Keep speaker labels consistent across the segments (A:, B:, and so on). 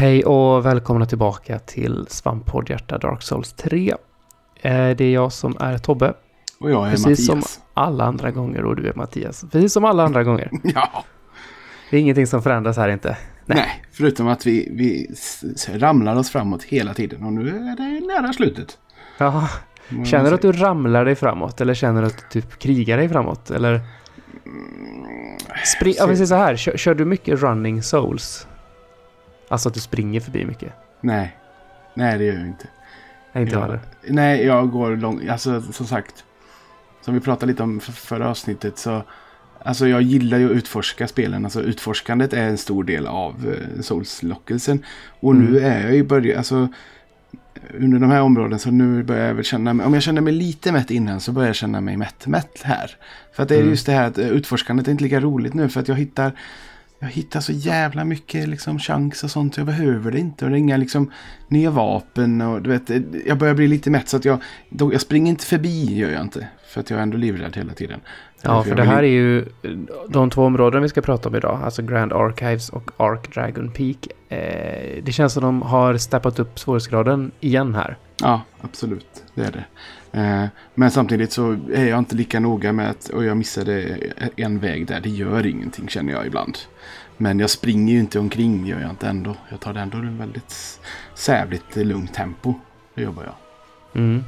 A: Hej och välkomna tillbaka till Svamppoddhjärta Dark Souls 3. Eh, Det är jag som är Tobbe,
B: Och jag är
A: precis som
B: Mattias.
A: alla andra gånger och du är Mattias. Precis som alla andra gånger.
B: Ja,
A: Det är ingenting som förändras här inte.
B: nej. förutom att vi, vi ramlar oss framåt hela tiden och nu är det nära slutet.
A: Ja, känner du att du ramlar dig framåt eller känner du att du typ krigar dig framåt? Eller? Spring, ja, så här, kör, kör du mycket running souls? Alltså att du springer förbi mycket?
B: Nej, nej det gör jag inte.
A: Nej, inte jag heller.
B: nej, jag går långt. Alltså som sagt. Som vi pratade lite om för, förra avsnittet så. Alltså jag gillar ju att utforska spelen. Alltså utforskandet är en stor del av uh, Souls-lockelsen. Och nu
A: Mm.
B: är jag i början, alltså. Under de här områdena så nu börjar jag väl känna mig, om jag kände mig lite mätt innan så börjar jag känna mig mätt, mätt här. För att det är
A: Mm.
B: just det här att eh, utforskandet är inte lika roligt nu för att jag hittar jag hittar så jävla mycket liksom chans och sånt. Jag behöver det inte. Och det är inga liksom nya vapen. Och du vet, jag börjar bli lite mätt så att jag, då, jag springer inte förbi. Gör jag inte. För att jag är ändå livrädd hela tiden.
A: Ja, för det här är ju de två områden vi ska prata om idag. Alltså Grand Archives och Ark Dragon Peak. Eh, det känns som de har steppat upp svårighetsgraden igen här.
B: Ja, absolut. Det är det. Eh, men samtidigt så är jag inte lika noga med att och jag missade en väg där. Det gör ingenting känner jag ibland. Men jag springer ju inte omkring. Gör jag inte ändå. Jag tar det ändå ett väldigt sävligt lugnt tempo. Det jobbar jag.
A: Mm.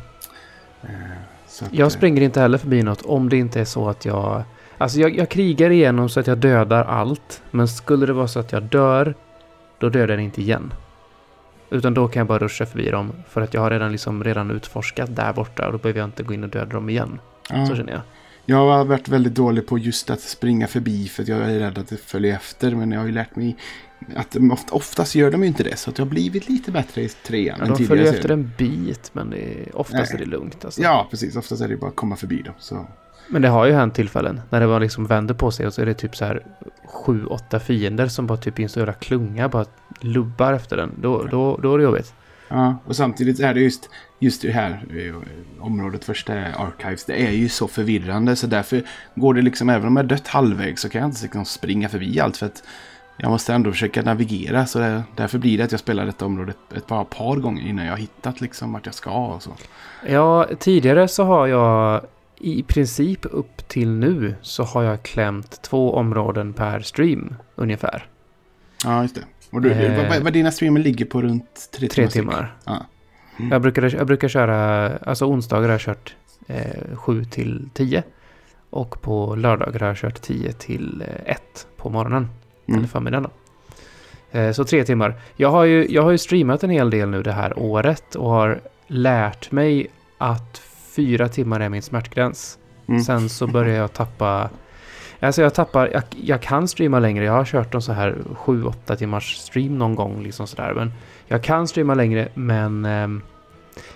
B: Så att,
A: Jag
B: eh,
A: springer inte heller förbi något om det inte är så att jag... Alltså jag, jag krigar igenom så att jag dödar allt. Men skulle det vara så att jag dör, då dödar jag inte igen. Utan då kan jag bara ruscha förbi dem. För att jag har redan, liksom, redan utforskat där borta och då behöver jag inte gå in och döda dem igen.
B: ja.
A: Så känner jag.
B: Jag har varit väldigt dålig på just att springa förbi för att jag är rädd att det följer efter. Men jag har ju lärt mig att de oft, oftast gör de ju inte det. Så att jag har blivit lite bättre i trean
A: Ja,
B: än
A: de
B: tidigare.
A: följer
B: serien.
A: efter en bit, men det är, oftast
B: Nej.
A: är det lugnt. Alltså.
B: Ja, precis. Oftast är det bara att komma förbi dem. Så.
A: Men det har ju hänt tillfällen när det bara liksom vänder på sig och så är det typ så här sju, åtta fiender som bara typ i en stor jävla klunga bara lubbar efter den. Då, då, då är det jobbigt.
B: Ja, och samtidigt är det just, just det här eh, området första Archives. Det är ju så förvirrande så därför går det liksom, även om jag dött halvvägs så kan jag inte liksom springa förbi allt för att jag måste ändå försöka navigera. Så det, därför blir det att jag spelar detta område ett, par, par gånger innan jag har hittat liksom vart jag ska och så.
A: Ja, tidigare så har jag i princip upp till nu så har jag klämt två områden per stream ungefär.
B: Ja, just det. Och du,
A: Eh.
B: vad, dina streamer ligger på runt tre,
A: Tre timmar.
B: Ja. Mm.
A: Jag, brukar, jag brukar köra, alltså onsdagar har jag kört eh, 7 till 10. Och på lördagar har jag kört 10 till eh, 1 på morgonen.
B: Mm.
A: Eller förmiddagen då. Eh, så tre timmar. Jag har, ju, jag har ju streamat en hel del nu det här året och har lärt mig att fyra timmar är min smärtgräns.
B: Mm.
A: Sen så börjar jag tappa... Alltså jag tappar... Jag, jag kan streama längre. Jag har kört en så här 7-8 timmars stream någon gång liksom sådär. Men jag kan streama längre men... ehm,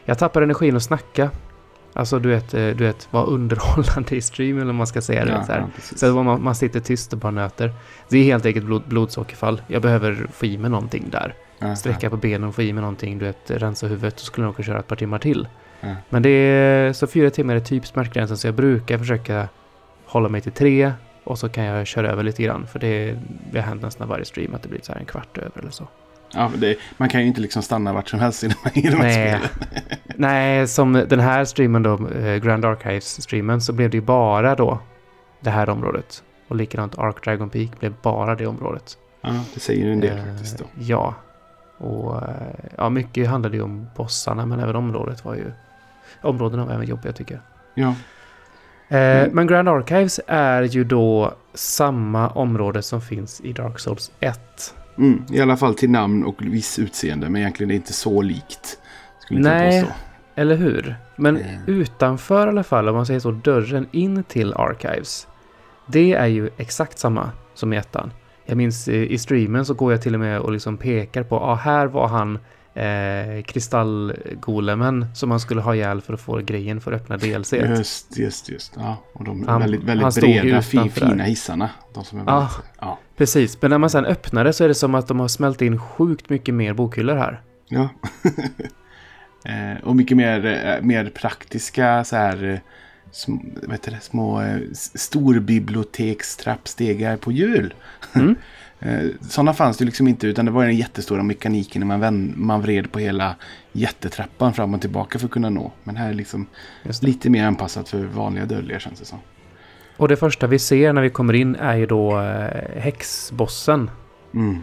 A: jag tappar energin att snacka. Alltså du vet, eh, du vet vara underhållande i stream eller man ska säga.
B: Ja,
A: vet, så här.
B: ja.
A: Så man, man sitter tyst och bara nöter. Det är helt enkelt blod, blodsockerfall. Jag behöver få i mig någonting där.
B: Ja,
A: Sträcka på benen och få i mig någonting. Du vet, rensa huvudet. Så skulle jag nog kunna köra ett par timmar till. Men det är... Så fyra timmar är typ smärtgränsen. Så jag brukar försöka hålla mig till tre. Och så kan jag köra över lite grann. För det, det har hänt nästan varje stream att det blir så här en kvart över eller så.
B: Ja, det, man kan ju inte liksom stanna vart som helst i de här, i de här
A: Nej.
B: spelen.
A: Nej, som den här streamen då, eh, Grand Archives-streamen, så blev det ju bara då det här området. Och likadant Ark Dragon Peak blev bara det området.
B: Ja, det säger ju en del
A: Eh,
B: faktiskt då.
A: Ja. Och eh, ja, mycket handlade ju om bossarna, men även området var ju... Områdena var även jobbiga tycker jag.
B: Ja, Mm.
A: Men Grand Archives är ju då samma område som finns i Dark Souls 1.
B: mm, i alla fall till namn och viss utseende. Men egentligen är det inte så likt. Skulle inte
A: Nej.
B: påstå.
A: Eller hur? Men
B: Mm.
A: utanför i alla fall, om man säger så, dörren in till Archives. Det är ju exakt samma som i ettan. Jag minns i, i streamen så går jag till och med och liksom pekar på, ah, här var han eh, kristallgolemen som man skulle ha ihjäl för att få grejen för att öppna DLC.
B: Just, just, just. Ja, och de
A: Han-
B: väldigt, väldigt breda, fin, fina hissarna. De som är
A: Ja.
B: väldigt, ja.
A: Precis, men när man sen öppnar det så är det som att de har smält in sjukt mycket mer bokhyllor här.
B: ja. eh, och mycket mer, eh, mer praktiska så här. Eh, sm, heter det, små storbibliotekstrappstegar på hjul.
A: Mm.
B: Eh, sådana fanns det liksom inte utan det var den jättestora mekaniken när man, vänd, man vred på hela jättetrappan fram och tillbaka för att kunna nå. Men här är liksom lite mer anpassat för vanliga dödliga känns det som.
A: Och det första vi ser när vi kommer in är ju då eh, häxbossen.
B: Mm.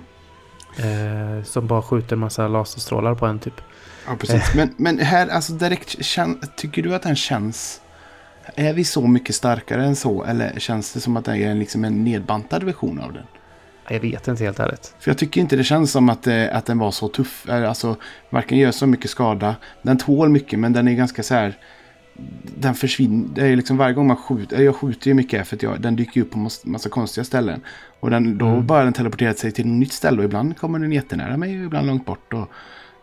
A: Eh, som bara skjuter en massa laserstrålar på en typ.
B: Ja, precis. Men, men här, alltså direkt, kän, tycker du att den känns... Är vi så mycket starkare än så? Eller känns det som att det är liksom en nedbantad version av den?
A: Jag vet inte helt ärligt.
B: För jag tycker inte det känns som att, det, att den var så tuff. Eh, Alltså, varken gör så mycket skada. Den tål mycket, men den är ganska så här... Den försvinner. Det är liksom varje gång man skjuter. Jag skjuter ju mycket för att jag, den dyker upp på massa, konstiga ställen. Och den, då
A: Mm.
B: bara den teleporterat sig till ett nytt ställe. Och ibland kommer den jättenära mig och ibland långt bort. Och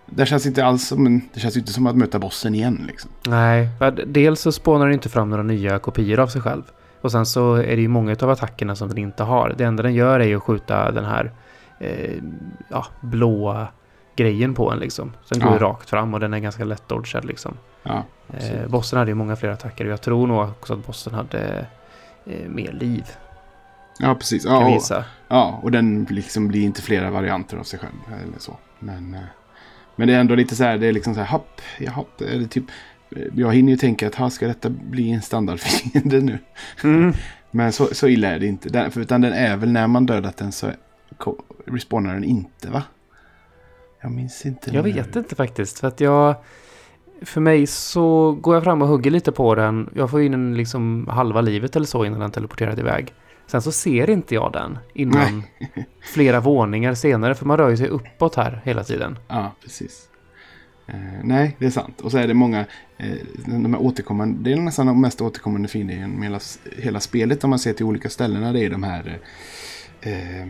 B: det känns inte alls som Det känns inte som att möta bossen igen liksom.
A: Nej, dels så spånar den inte fram några nya kopior av sig själv. Och sen så är det ju många av attackerna som den inte har. Det enda den gör är ju att skjuta den här eh, ja, blåa grejen på en liksom. Den går
B: Ja.
A: rakt fram och den är ganska lättdodgad liksom.
B: Ja,
A: Eh, bossen hade ju många fler attacker och jag tror nog också att bossen hade eh, mer liv.
B: ja precis. Ja, och,
A: gissa.
B: ja, och den liksom blir inte flera varianter av sig själv. Eller så. Men, eh, men det är ändå lite så här. Det är liksom så här. Hopp, ja, hopp. Eller typ, jag hinner ju tänka att ha, ska detta bli en standardfiende nu?
A: Mm.
B: Men så, så illa är det inte. Den, för, utan den är väl när man dödat den så respawnar den inte va? Jag minns inte.
A: Jag
B: nu.
A: vet inte faktiskt. För att jag... För mig så går jag fram och hugger lite på den. Jag får in en liksom halva livet eller så innan den teleporterar iväg. Sen så ser inte jag den innan flera våningar senare. För man rör ju sig uppåt här hela tiden.
B: Ja, precis. Eh, nej, det är sant. Och så är det många, eh, de här återkommande, det är nästan de mest återkommande fienderna med hela, hela spelet om man ser till olika ställena. Det är de här eh,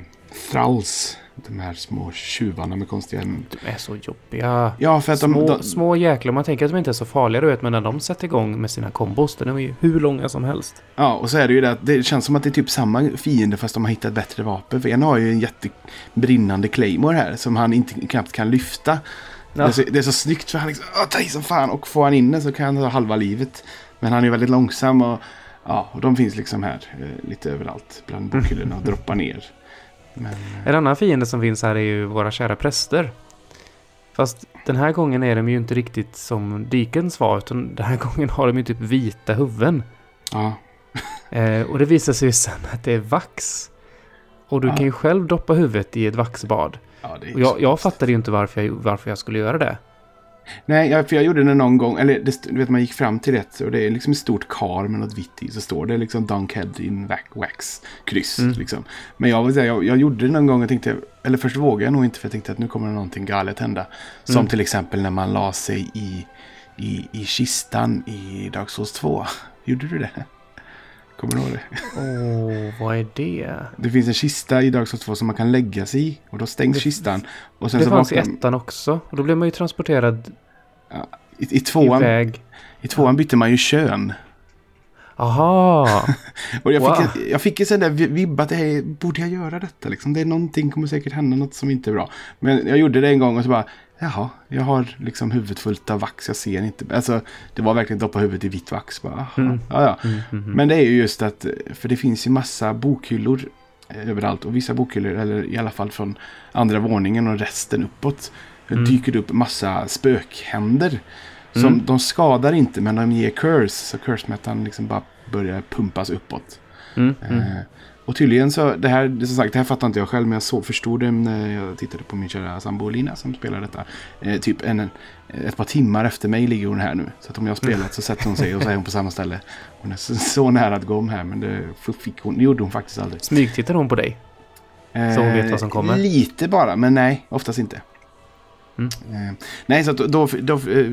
B: thralls, de här små tjuvarna med konstiga...
A: De är så jobbiga.
B: Ja, för att de...
A: Små,
B: de
A: små jäklar, man tänker att de inte är så farliga du vet, men när de sätter igång med sina kombos, de är ju hur långa som helst.
B: Ja, och så är det ju det att det känns som att det är typ samma fiende fast de har hittat bättre vapen. För en har ju en jättebrinnande claymore här som han inte knappt kan lyfta. Det, är så, det är så snyggt för han liksom, "Åh, ta i som fan och får han in den så kan han ta halva livet. Men han är väldigt långsam och ja, och de finns liksom här eh, lite överallt bland bokhyllorna och droppar ner. Men, eh,
A: En annan fiende som finns här är ju våra kära präster. Fast den här gången är de ju inte riktigt som Deacons var, utan den här gången har de ju typ vita huvuden.
B: ja,
A: Eh, och det visar sig ju sen att det är vax. Och du
B: Ja.
A: kan ju själv doppa huvudet i ett vaxbad.
B: ja,
A: Och jag, jag fattade ju inte varför jag, varför jag skulle göra det.
B: Nej, jag, för jag gjorde det någon gång. Eller det, du vet, man gick fram till det och det är liksom ett stort kar med något vitt i. Så står det liksom Dunkhead in wax, wax kryss.
A: Mm.
B: Liksom. Men jag, vill säga, jag, jag gjorde det någon gång och tänkte, eller först vågade jag nog inte för jag tänkte att nu kommer någonting galet hända. Som
A: Mm.
B: till exempel när man la sig i, i, i kistan i Dark Souls 2. Gjorde du det? Kommer du ihåg det?
A: Åh, vad är det?
B: Det finns en kista i Dark Souls 2 som man kan lägga sig i. Och då stängs
A: Det-
B: kistan. Och sen
A: Det
B: så
A: fanns i
B: vaknar-
A: ettan också. Och då blev man ju transporterad
B: i, i, tvåan,
A: iväg.
B: I tvåan bytte man ju kön.
A: Aha!
B: Och jag,
A: Wow.
B: fick, jag fick en sån där vi- vibb att här, borde jag göra detta? Liksom? Det är någonting, kommer säkert hända något som inte är bra. Men jag gjorde det en gång och så bara, jaha, jag har liksom huvudet fullt av vax, jag ser inte. Alltså, det var verkligen doppa huvudet i vitt vax. Bara,
A: Mm.
B: ja, ja.
A: Mm, mm, mm.
B: Men det är ju just att, för det finns ju massa bokhyllor eh, överallt. Och vissa bokhyllor, eller i alla fall från andra våningen och resten uppåt,
A: Mm.
B: dyker det upp massa spökhänder. Som
A: Mm.
B: de skadar inte, men de ger curse. Så curse-metan liksom bara börjar pumpas uppåt.
A: Mm.
B: Eh, och tydligen så, det här, som sagt, det här fattar inte jag själv, men jag så, förstod det när jag tittade på min kära sambo Lina som spelar detta. Eh, typ en, ett par timmar efter mig ligger hon här nu. Så att om jag har spelat så sätter hon sig och så är hon på samma ställe. Hon är så, så nära att gå om här, men det fick hon, det gjorde hon faktiskt aldrig.
A: Smygtittar hon på dig? Så hon vet vad som kommer?
B: Eh, Lite bara, men nej, oftast inte.
A: Mm.
B: Eh, nej, så då, då, då eh,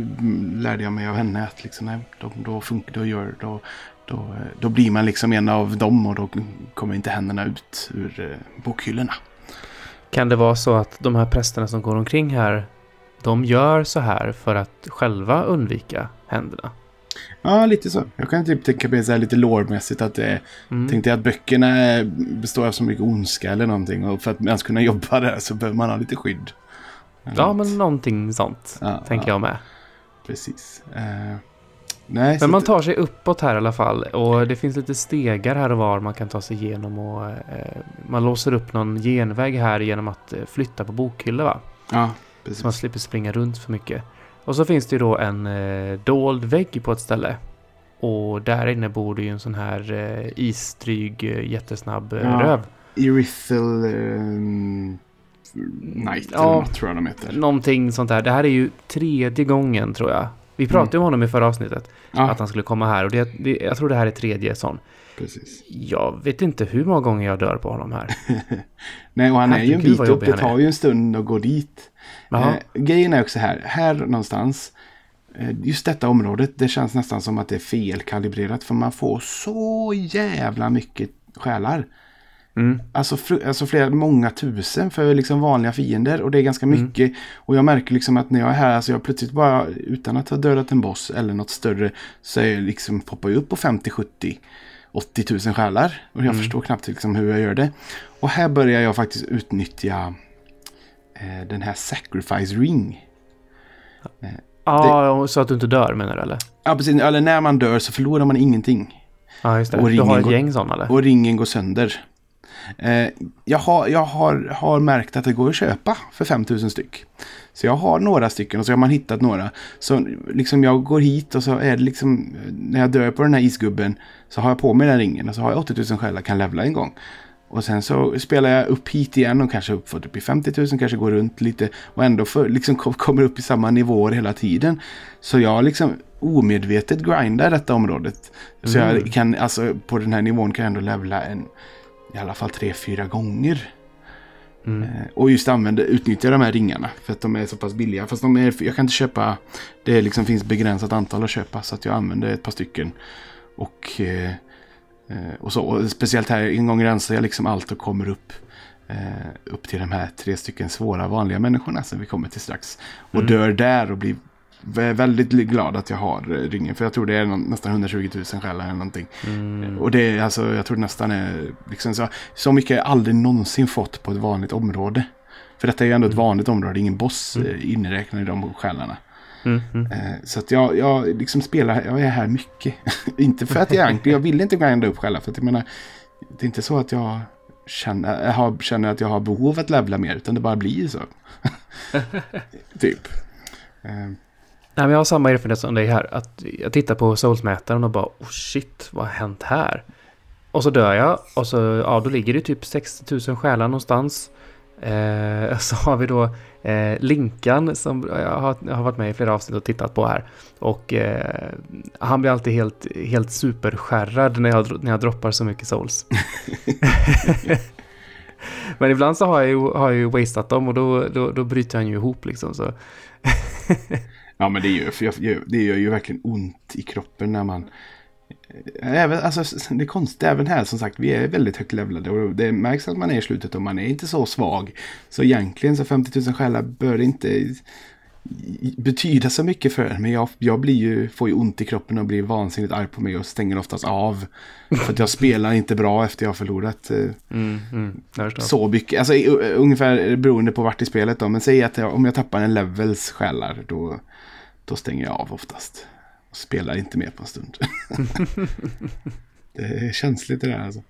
B: lärde jag mig av henne att liksom, nej, då, då, funkar, då, gör, då, då, eh, då blir man liksom en av dem och då kommer inte händerna ut ur eh, bokhyllorna.
A: Kan det vara så att de här prästerna som går omkring här, de gör så här för att själva undvika händerna?
B: Ja, lite så. Jag kan typ tänka mig så här lite lårmässigt att det
A: Mm.
B: tänkte jag att böckerna eh, består av så mycket ondska eller någonting och för att ens kunna jobba där så behöver man ha lite skydd. Eller
A: Ja,
B: något.
A: men någonting sånt
B: Ja,
A: tänker
B: ja.
A: jag med.
B: Precis. Eh, Nej,
A: Men man tar sig uppåt här i alla fall. Och det finns lite stegar här och var man kan ta sig igenom. Och, eh, man låser upp någon genväg här genom att eh, flytta på bokhyllor va?
B: Ja,
A: Så man
B: precis.
A: slipper springa runt för mycket. Och så finns det ju då en eh, dold vägg på ett ställe. Och där inne bor det ju en sån här eh, isdryg, eh, jättesnabb eh,
B: Ja.
A: röv.
B: Irithel um, Knight
A: Ja.
B: eller något tror jag de heter.
A: Någonting sånt där. Det här är ju tredje gången tror jag. Vi pratade
B: Mm.
A: om honom i förra avsnittet.
B: Ja,
A: Att han skulle komma här. Och det, det, jag tror det här är tredje sån.
B: precis.
A: Jag vet inte hur många gånger jag dör på honom här.
B: Nej, och han är ju en
A: Herregud,
B: bit upp. Det tar ju en stund att gå dit. Eh, grejen är också här, här någonstans. eh, Just detta området, det känns nästan som att det är felkalibrerat. För man får så jävla mycket själar.
A: Mm.
B: Alltså, alltså flera, många tusen för liksom vanliga fiender. Och det är ganska
A: Mm.
B: mycket. Och jag märker liksom att när jag är här, alltså jag plötsligt bara utan att ha dödat en boss eller något större. Så är jag liksom, poppar jag upp på 50, 70, 80 tusen själar. Och jag
A: Mm.
B: förstår knappt liksom hur jag gör det. Och här börjar jag faktiskt utnyttja eh, den här Sacrifice Ring.
A: Ja, så att du inte dör menar du eller?
B: Ja, precis. Eller när man dör så förlorar man ingenting.
A: Ja, just det.
B: Och
A: Du har ett gäng sådana eller?
B: Och ringen går sönder. Eh, jag har, jag har, har märkt att det går att köpa för 5000 styck. Så jag har några stycken och så har man hittat några. Så liksom jag går hit och så är det liksom när jag dör på den här isgubben så har jag på mig den ringen och så har jag 8000 själar kan levla en gång. Och sen så spelar jag upp hit igen och kanske uppfått upp i 50 000, kanske går runt lite och ändå för, liksom kom- kommer upp i samma nivåer hela tiden. Så jag liksom omedvetet grindar detta området. Så
A: Mm.
B: jag kan, alltså på den här nivån kan jag ändå levla en, i alla fall tre, fyra gånger.
A: Mm.
B: Eh, Och just använda, utnyttja de här ringarna. För att de är så pass billiga. Fast de är, jag kan inte köpa, det liksom finns begränsat antal att köpa. Så att jag använder ett par stycken. Och, eh, eh, och så. Och speciellt här, en gång rensar jag liksom allt och kommer upp. Upp till de här tre stycken svåra vanliga människorna som vi kommer till strax. Och
A: Mm.
B: dör där och blir väldigt glad att jag har eh, ringen. För jag tror det är nästan 120 000 själar eller någonting.
A: Mm.
B: Och det är alltså, jag tror nästan är liksom så, så mycket jag aldrig någonsin fått på ett vanligt område. För detta är ju ändå ett vanligt område, ingen boss
A: Mm.
B: mm. inräknad i de själarna.
A: Mm. Mm.
B: Eh, så att jag, jag liksom spelar, jag är här mycket. inte för att jag egentligen, jag vill inte grinda upp själar. För att jag menar, det är inte så att jag känner, jag har, känner att jag har behov att levla mer. Utan det bara blir så. typ.
A: Nej, men jag har samma erfarenhet som dig här. Att jag tittar på Soulsmätaren och bara oh shit, vad har hänt här? Och så dör jag och så, ja, då ligger det typ 60 000 själar någonstans. Eh, så har vi då eh, Linkan som jag har, jag har varit med i flera avsnitt och tittat på här. Och eh, han blir alltid helt, helt superskärrad när jag, när jag droppar så mycket souls. Men ibland så har jag ju, har jag ju wastat dem och då, då, då bryter han ju ihop liksom. Så.
B: Ja men det gör, för jag, det gör ju verkligen ont i kroppen när man... Även, alltså, det är konstigt även här som sagt. Vi är väldigt högt levlade och det märks att man är i slutet och man är inte så svag. Så egentligen så 50 000 själar bör inte betyda så mycket för en. Men jag, jag blir ju, får ju ont i kroppen och blir vansinnigt arg på mig och stänger oftast av. För att jag spelar inte bra efter jag har förlorat eh,
A: Mm, mm,
B: så mycket. Alltså ungefär beroende på vart i spelet då. Men säg att jag, om jag tappar en levels själar då, då stänger jag av oftast. Och spelar inte mer på en stund. det är känsligt det där alltså.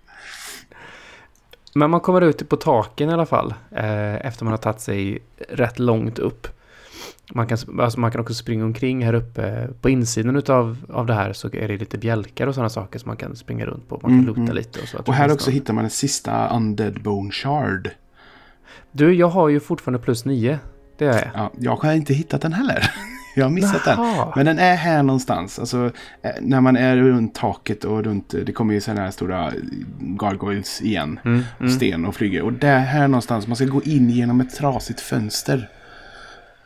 A: Men man kommer ut på taken i alla fall. Eh, efter man har tagit sig rätt långt upp. Man kan, alltså man kan också springa omkring här uppe. På insidan utav, av det här så är det lite bjälkar och sådana saker som man kan springa runt på. Man kan
B: Mm,
A: lota
B: mm.
A: lite och så.
B: Och här också
A: någon-
B: hittar man en sista undead bone shard.
A: Du, jag har ju fortfarande plus nio. Det är jag.
B: Ja, jag har inte hittat den heller. Jag har missat den.
A: Jaha.
B: Men den är här någonstans. Alltså, eh, när man är runt taket och runt, det kommer ju sådana här stora gargoyles igen.
A: Mm, mm.
B: sten och flyger. Och där här någonstans, man ska gå in genom ett trasigt fönster.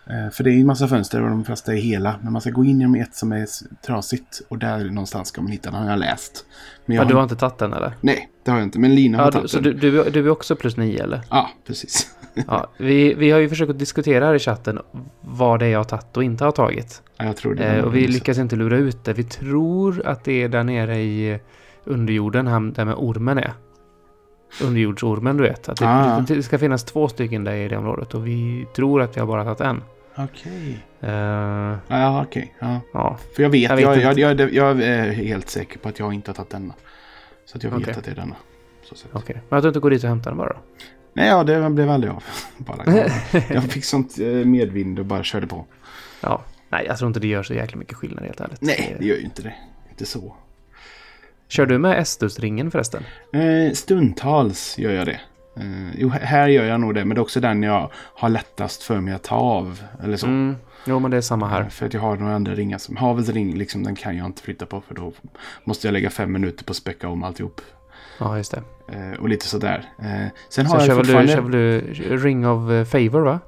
B: Eh, För det är en massa fönster och de flesta är hela. Men man ska gå in genom ett som är trasigt. Och där någonstans ska man hitta den, har jag läst. Men jag
A: Ja, du
B: har...
A: har inte tagit den eller?
B: Nej, det har jag inte. Men Lina har
A: Ja, du,
B: tagit
A: så
B: den.
A: du, du, du är också plus nio eller?
B: Ja, precis.
A: Ja, vi, vi har ju försökt att diskutera här i chatten vad det är jag har tagit och inte har tagit.
B: Ja, jag tror det.
A: Eh, och vi lyckas inte lura ut det. Vi tror att det är där nere i underjorden, här där med ormen är. Underjordsormen, du vet. Att det,
B: Ah.
A: det ska finnas två stycken där i det området och vi tror att vi har bara tagit en.
B: Okej.
A: Eh,
B: Ja, okej. Ja.
A: ja,
B: För jag vet,
A: Jag vet
B: jag, jag, jag, är helt säker på att jag inte har tagit denna. Så att jag vet
A: Okej.
B: att det är denna.
A: Okej. Men att du inte går dit och hämtar den bara då?
B: Nej, ja, det blev aldrig av. bara, jag fick sånt eh, medvind och bara körde på.
A: Ja. Nej, jag tror inte det gör så jäkla mycket skillnad helt ärligt.
B: Nej, det gör ju inte det. Inte så.
A: Kör du med Estus-ringen förresten?
B: Eh, stundtals gör jag det. Eh, jo, här gör jag nog det. Men det är också den jag har lättast för mig att ta av. Eller så.
A: Mm. Jo, men det är samma här.
B: Eh, För att jag har några andra ringar som... Havels ring, liksom, den kan jag inte flytta på. För då måste jag lägga fem minuter på att späcka om alltihop.
A: Ja, just det.
B: Eh, och lite sådär. Eh, sen har
A: Sen
B: jag
A: kör väl, du,
B: fortfarande...
A: kör du Ring of eh, Favor, va?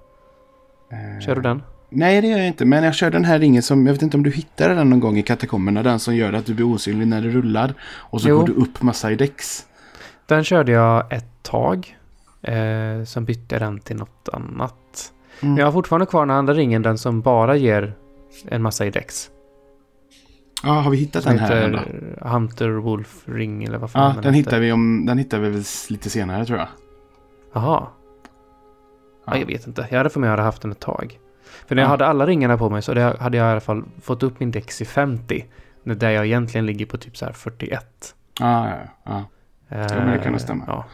A: Kör du den?
B: Nej, det gör jag inte. Men jag kör den här ringen som, jag vet inte om du hittade den någon gång i katakomberna. Den som gör att du blir osynlig när du rullar. Och så
A: Jo.
B: går du upp massa i däcks.
A: Den körde jag ett tag. Eh, sen bytte jag den till något annat.
B: Mm.
A: Men jag har fortfarande kvar den andra ringen, den som bara ger en massa i däcks.
B: Ja, har vi hittat den här?
A: heter Hunter Wolf Ring eller vad fan
B: Ja, den
A: heter.
B: hittar vi om, den hittar vi väl lite senare tror jag.
A: Jaha. Ja.
B: Ja.
A: jag vet inte. Jag hade för mig att jag hade haft den ett tag. För när jag
B: Ja.
A: hade alla ringarna på mig så hade jag i alla fall fått upp min Dex i 50. Där jag egentligen ligger på typ så här 41.
B: Ja, ja, ja.
A: Eh,
B: men det kan nog stämma.
A: Ja.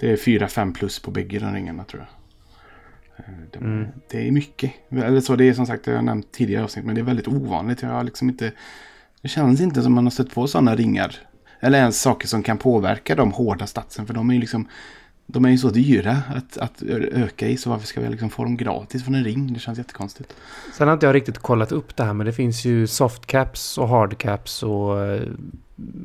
B: Det är 4-5 plus på bägge de ringarna tror jag. Eh, Det,
A: Mm.
B: det är mycket. Eller så, det är som sagt, jag har nämnt tidigare avsnitt, men det är väldigt ovanligt. Jag har liksom inte... Det känns inte som man har stött på sådana ringar. Eller ens saker som kan påverka de hårda statsen. För de är ju liksom... De är ju så dyra att, att öka i. Så varför ska vi liksom få dem gratis från en ring? Det känns jättekonstigt.
A: Sen har inte jag riktigt kollat upp det här men det finns ju soft caps och hard caps och eh,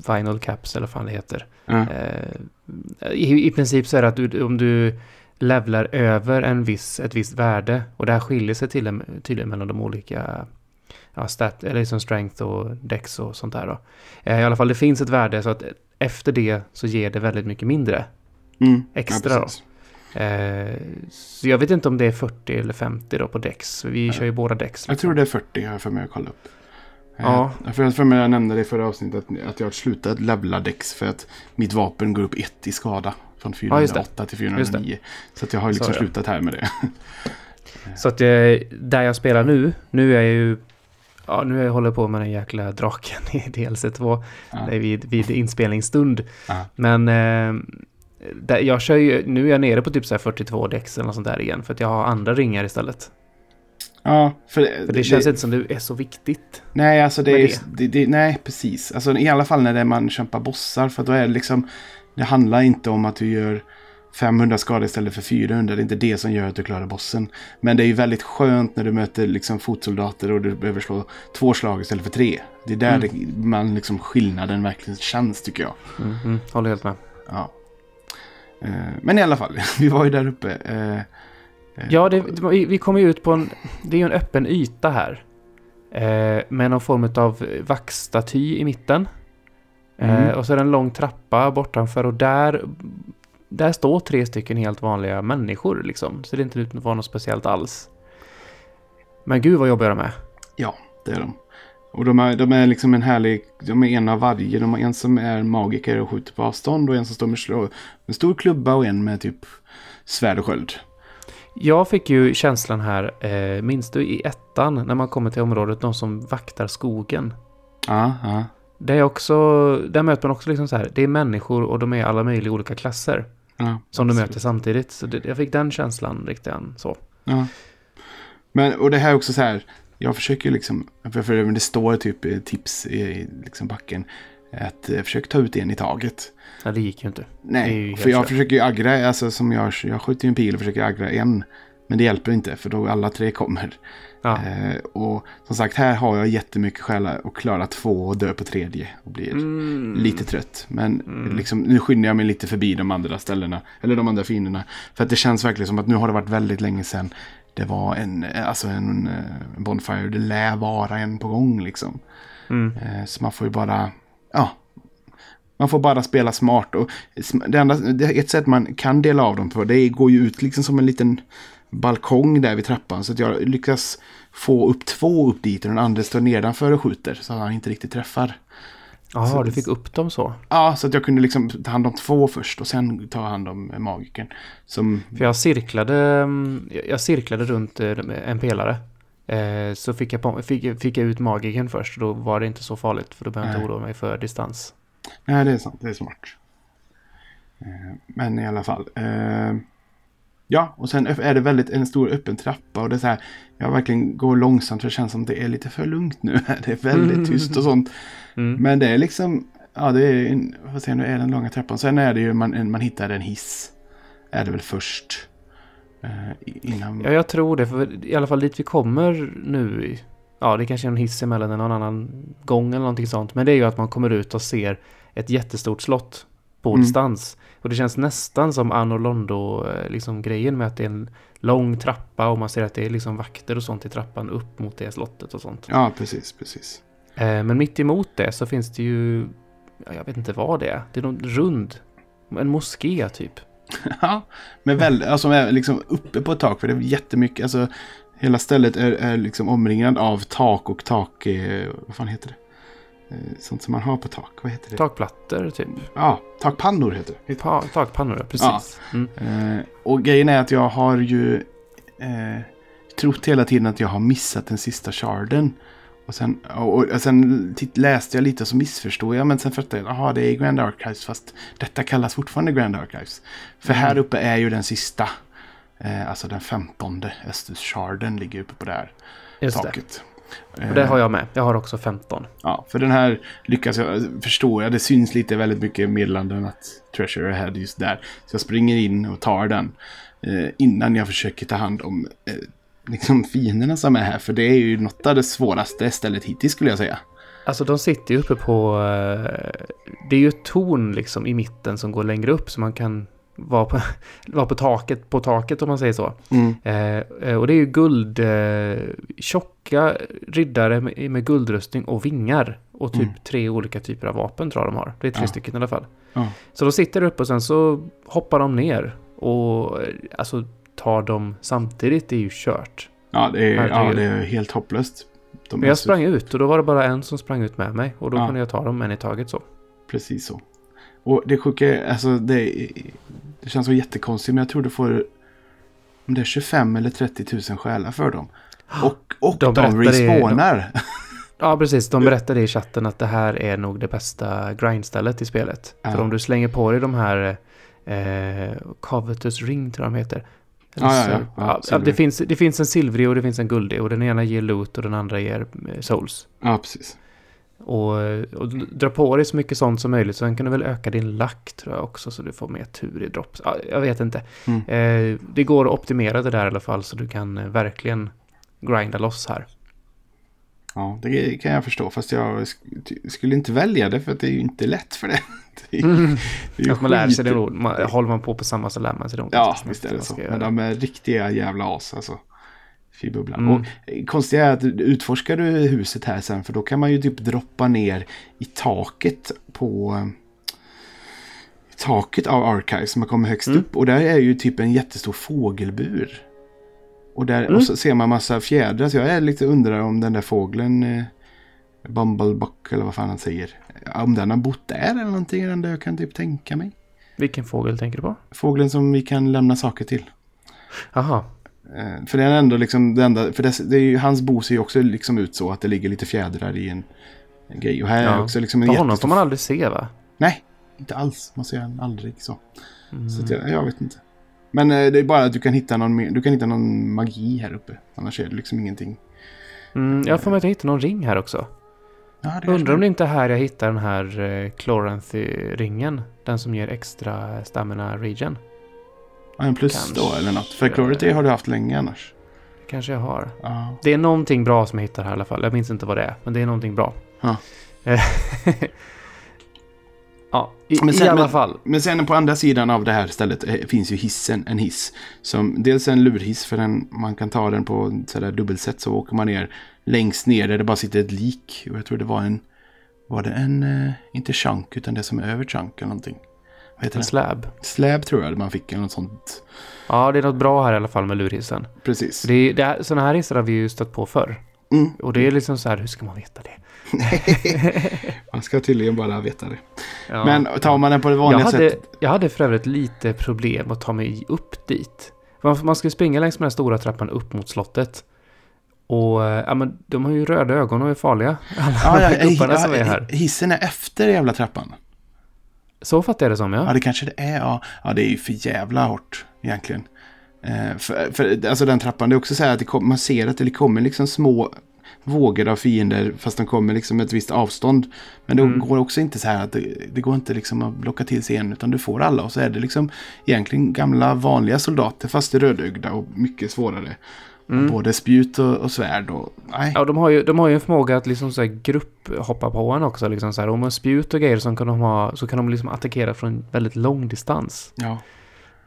A: vinyl caps eller vad fan det heter. Eh, i, I princip så är det att du, om du levlar över en viss, ett visst värde och det här skiljer sig till, tydligen mellan de olika ja, stat, eller liksom strength och dex och sånt där då. Eh, I alla fall det finns ett värde så att efter det så ger det väldigt mycket mindre.
B: Mm.
A: Extra
B: ja,
A: då. Eh, så jag vet inte om det är 40 eller 50 då på dex. Vi
B: Ja.
A: kör ju båda dex.
B: Jag tror det är 40 har jag för mig att kolla upp.
A: Ja.
B: Eh, För jag för mig jag nämnde det i förra avsnittet att, att jag har slutat levla Dex för att mitt vapen går upp ett i skada. Från
A: Ja, just det.
B: 408 till
A: Just
B: 409. Så att jag har liksom
A: Så
B: slutat här med det.
A: Så att eh, där jag spelar nu, nu är jag ju... Ja, nu är jag håller på med den jäkla draken i DLC2.
B: Ja.
A: Det är vid, vid inspelningsstund.
B: Ja.
A: Men eh, där, jag kör ju, nu är jag nere på typ så här 42 dex eller något sånt där igen. För att jag har andra ringar istället.
B: Ja, för,
A: För det känns inte som det är så viktigt.
B: Nej, alltså det är...
A: det.
B: Det, det, nej, precis. Alltså i alla fall när det är man kämpar bossar. För då är det liksom... Det handlar inte om att du gör 500 skador istället för 400. Det är inte det som gör att du klarar bossen. Men det är ju väldigt skönt när du möter liksom fotsoldater och du behöver slå två slag istället för tre. Det är där
A: Mm.
B: det, man liksom skillnaden verkligen känns tycker jag.
A: Mm, mm, håller helt med.
B: Ja. Eh, Men i alla fall, vi var ju där uppe. eh, eh,
A: Ja, det, vi kommer ju ut på en... Det är ju en öppen yta här. Med någon form av vaxstaty i mitten.
B: Mm.
A: och så är det en lång trappa bortanför och där... Där står tre stycken helt vanliga människor liksom. Så det är inte ut att vara något speciellt alls. Men gud vad jobbiga de är.
B: Ja, det är de. Och de är, de är liksom en härlig, de är en av varje. De har en som är magiker och skjuter på avstånd och en som står med slå, en stor klubba och en med typ svärd och sköld.
A: Jag fick ju känslan här, eh, minns du i ettan när man kommer till området, de som vaktar skogen.
B: Ja, ja.
A: Det är också, där möter man också liksom så här, det är människor och de är alla möjliga olika klasser.
B: Ja
A: Som du möter samtidigt. Så det, jag fick den känslan riktigt än så.
B: Ja. Men, och det här är också så här, jag försöker liksom, för, det står typ tips i liksom backen, att försök ta ut en i taget.
A: Ja, det gick ju inte. Ju
B: Nej,
A: helt
B: för jag
A: kört.
B: försöker ju aggra, alltså som jag, jag skjuter ju en pil och försöker aggra en. Men det hjälper inte, för då alla tre kommer.
A: Ja,
B: Eh, och som sagt, här har jag jättemycket skäl att klara två och dö på tredje. Och blir
A: Mm.
B: lite trött. Men
A: Mm.
B: liksom, nu skyndar jag mig lite förbi de andra ställena. Eller de andra fienderna. För att det känns verkligen som att nu har det varit väldigt länge sedan. Det var en, alltså en, eh, Bonfire. Det lär vara en på gång liksom.
A: Mm.
B: Eh, Så man får ju bara, ja. Man får bara spela smart. Och det enda, det, ett sätt man kan dela av dem på, det går ju ut liksom som en liten balkong där vid trappan. Så att jag lyckas få upp två upp dit och den andra står nedanför och skjuter. Så att han inte riktigt träffar.
A: Jaha, du fick upp dem så.
B: Ja, så att jag kunde liksom ta hand om två först och sen ta hand om magikern. Som,
A: För jag cirklade, mm, jag- cirklade runt eh, en pelare. Eh, så fick jag, på, fick, fick jag ut magiken först och då var det inte så farligt för då behövde jag inte oroa mig för distans.
B: Nej, det är sant. Det är smart. Eh, Men i alla fall. Ja, och sen är det väldigt en stor öppen trappa och det är så här. Jag verkligen går långsamt för det känns som det är lite för lugnt nu. Det är väldigt tyst och sånt.
A: Mm.
B: Men det är liksom, ja det är, en, vad säger nu är den långa trappan. Sen är det ju, man, man hittar en hiss. Är det väl först. Eh, innan.
A: Ja, jag tror det. För i alla fall dit vi kommer nu. Ja, det kanske är en hiss emellan eller någon annan gång eller någonting sånt. Men det är ju att man kommer ut och ser ett jättestort slott på
B: Mm.
A: distans. Och det känns nästan som Anno Londo, eh, liksom grejen med att det är en lång trappa och man ser att det är liksom vakter och sånt i trappan upp mot det slottet och sånt.
B: Ja, precis, precis.
A: Eh, Men mitt emot det så finns det ju, ja, jag vet inte vad det är. Det är någon rund, en moské typ.
B: Ja, men väl, alltså liksom uppe på ett tak för det är jättemycket, alltså hela stället är, är liksom omringad av tak och tak, eh, vad fan heter det? Eh, sånt som man har på tak, vad heter det?
A: Takplattor typ.
B: Ja, takpannor heter det.
A: Pa, takpannor, ja, precis. Mm.
B: Eh, och grejen är att jag har ju eh, trott hela tiden att jag har missat den sista sharden. Och sen, och, och sen läste jag lite och så missförstod jag. Men sen fattade jag, jaha det är Grand Archives fast detta kallas fortfarande Grand Archives. För här
A: Mm.
B: uppe är ju den sista. Eh, alltså den femtonde Estus sharden ligger uppe på det här
A: Just det. Och det har jag med. Jag har också 15.
B: Ja, för den här lyckas jag, förstår jag, det syns lite väldigt mycket meddelanden att Treasure Ahead just där. Så jag springer in och tar den eh, innan jag försöker ta hand om eh, liksom fienderna som är här. För det är ju något av det svåraste stället hittills skulle jag säga.
A: Alltså de sitter ju uppe på... eh, Det är ju ett torn liksom i mitten som går längre upp så man kan vara på, vara på taket, på taket om man säger så.
B: Mm.
A: Eh, eh, och det är ju guld... Eh, tjocka riddare med, med guldrustning och vingar. Och typ
B: Mm.
A: tre olika typer av vapen tror jag de har. Det är tre
B: Ja.
A: stycken i alla fall.
B: Ja.
A: Så de sitter uppe och sen så hoppar de ner. Och eh, alltså tar de samtidigt, det är ju kört.
B: Ja, det är, ja, det är helt hopplöst. De
A: jag
B: så-
A: sprang ut och då var det bara en som sprang ut med mig. Och då kunde jag ta dem en i taget så.
B: Precis så. Och det sjuka är, alltså det, det känns så jättekonstigt, men jag tror du får om det är 25 eller 30 000 själar för dem. Och, och
A: De
B: de, respawnar.
A: Ja, precis. De berättade i chatten att det här är nog det bästa grindstället i spelet.
B: Ja.
A: För om du slänger på dig de här eh, Covetous Ring tror jag de heter. Eller
B: Ja, ja, ja. Ja,
A: det, finns, det finns en silvrig och det finns en guldig. Och den ena ger loot och den andra ger eh, souls.
B: Ja, precis.
A: Och, och dra på dig så mycket sånt som möjligt. Sen kan du väl öka din lack tror jag också. Så du får mer tur i drops. Ja, jag vet inte.
B: Mm.
A: Eh, det går att optimera det där i alla fall. Så du kan eh, verkligen grinda loss här.
B: Ja, det kan jag förstå. Fast jag skulle inte välja det för att det är ju inte lätt för det. Det är,
A: Mm.
B: det är
A: man lär sig det nog. Man, håller man på på samma så lär man sig det.
B: Ja, visst är det så. Men de är riktiga jävla as alltså. Fy bubblan.
A: Mm.
B: Och eh, konstiga är att utforskar du huset här sen för då kan man ju typ droppa ner i taket på eh, i taket av Archives man kommer högst
A: Mm.
B: upp. Och där är ju typ en jättestor fågelbur. Och, där,
A: Mm.
B: och så ser man massa fjädrar. Så jag är lite undrar om den där fågeln eh, Bumblebuck eller vad fan han säger. Om den har bott där eller någonting. är där jag kan typ tänka mig.
A: Vilken fågel tänker du på?
B: Fågeln som vi kan lämna saker till.
A: Jaha.
B: Eh, För det är ändå liksom det enda, för det, det är ju, hans bo ser ju också liksom ut så att det ligger lite fjädrar i en, en grej. Och här är
A: Ja.
B: också liksom en
A: På honom
B: jättestor...
A: får man aldrig se va?
B: Nej, inte alls. Man ser han aldrig så.
A: Mm.
B: Så jag, jag vet inte. Men eh, det är bara att du kan hitta någon, du kan hitta någon magi här uppe. Annars är det liksom ingenting.
A: Mm, jag får mig att jag hittar någon ring här också.
B: Ja,
A: Undrar om det inte är här jag hittar den här eh, Chloranthy-ringen. Den som ger extra stamina regen.
B: Ja, en plus
A: Kanske.
B: då eller något. För Clarity har du haft länge annars.
A: Kanske jag har.
B: Ja.
A: Det är någonting bra som jag hittar här i alla fall. Jag minns inte vad det är, men det är någonting bra.
B: Ja.
A: Eh, ja, i,
B: Men sen-
A: i alla
B: men-
A: fall.
B: Men sen på andra sidan av det här stället eh, finns ju hissen, en hiss. Som dels är en lurhiss för den, man kan ta den på sådär dubbelsätt så åker man ner längst ner där det bara sitter ett lik. Och jag tror det var en, var det en, eh, inte chunk utan det som är över chunk eller någonting. Vad heter
A: En
B: det?
A: slab.
B: Slab tror jag man fick eller något sånt.
A: Ja, det är något bra här i alla fall med lurhissen.
B: Precis.
A: Det det sådana här hissar har vi ju stött på förr.
B: Mm.
A: Och det är liksom så här, hur ska man veta det?
B: Man ska tydligen bara veta det.
A: Ja.
B: Men tar man den på det
A: jag,
B: vanliga
A: hade,
B: sättet.
A: jag hade för övrigt lite problem att ta mig upp dit. Man, skulle springa längs med den stora trappan upp mot slottet. Och eh, ja, men de har ju röda ögon och är farliga. Alla
B: Ja, ja,
A: gubbarna som är här.
B: hissen är efter jävla trappan.
A: Så fattar jag det som
B: Ja,
A: ja.
B: det kanske det är. Ja, ja det är ju för jävla hårt egentligen. Eh, för, för alltså den trappan, det är också så här att kom, man ser att det kommer liksom små vågor av fiender fast de kommer liksom ett visst avstånd. Men det
A: Mm.
B: går också inte så här att det, det går inte liksom att locka till sig en utan du får alla och så är det liksom egentligen gamla vanliga soldater fast rödögda och mycket svårare. Både spjut och, och svärd och nej.
A: Mm. Ja, de har ju, de har ju en förmåga att liksom så här grupphoppa på en också. Liksom så här. Om man spjut och grejer så kan de, ha, så kan de liksom attackera från väldigt lång distans.
B: Ja.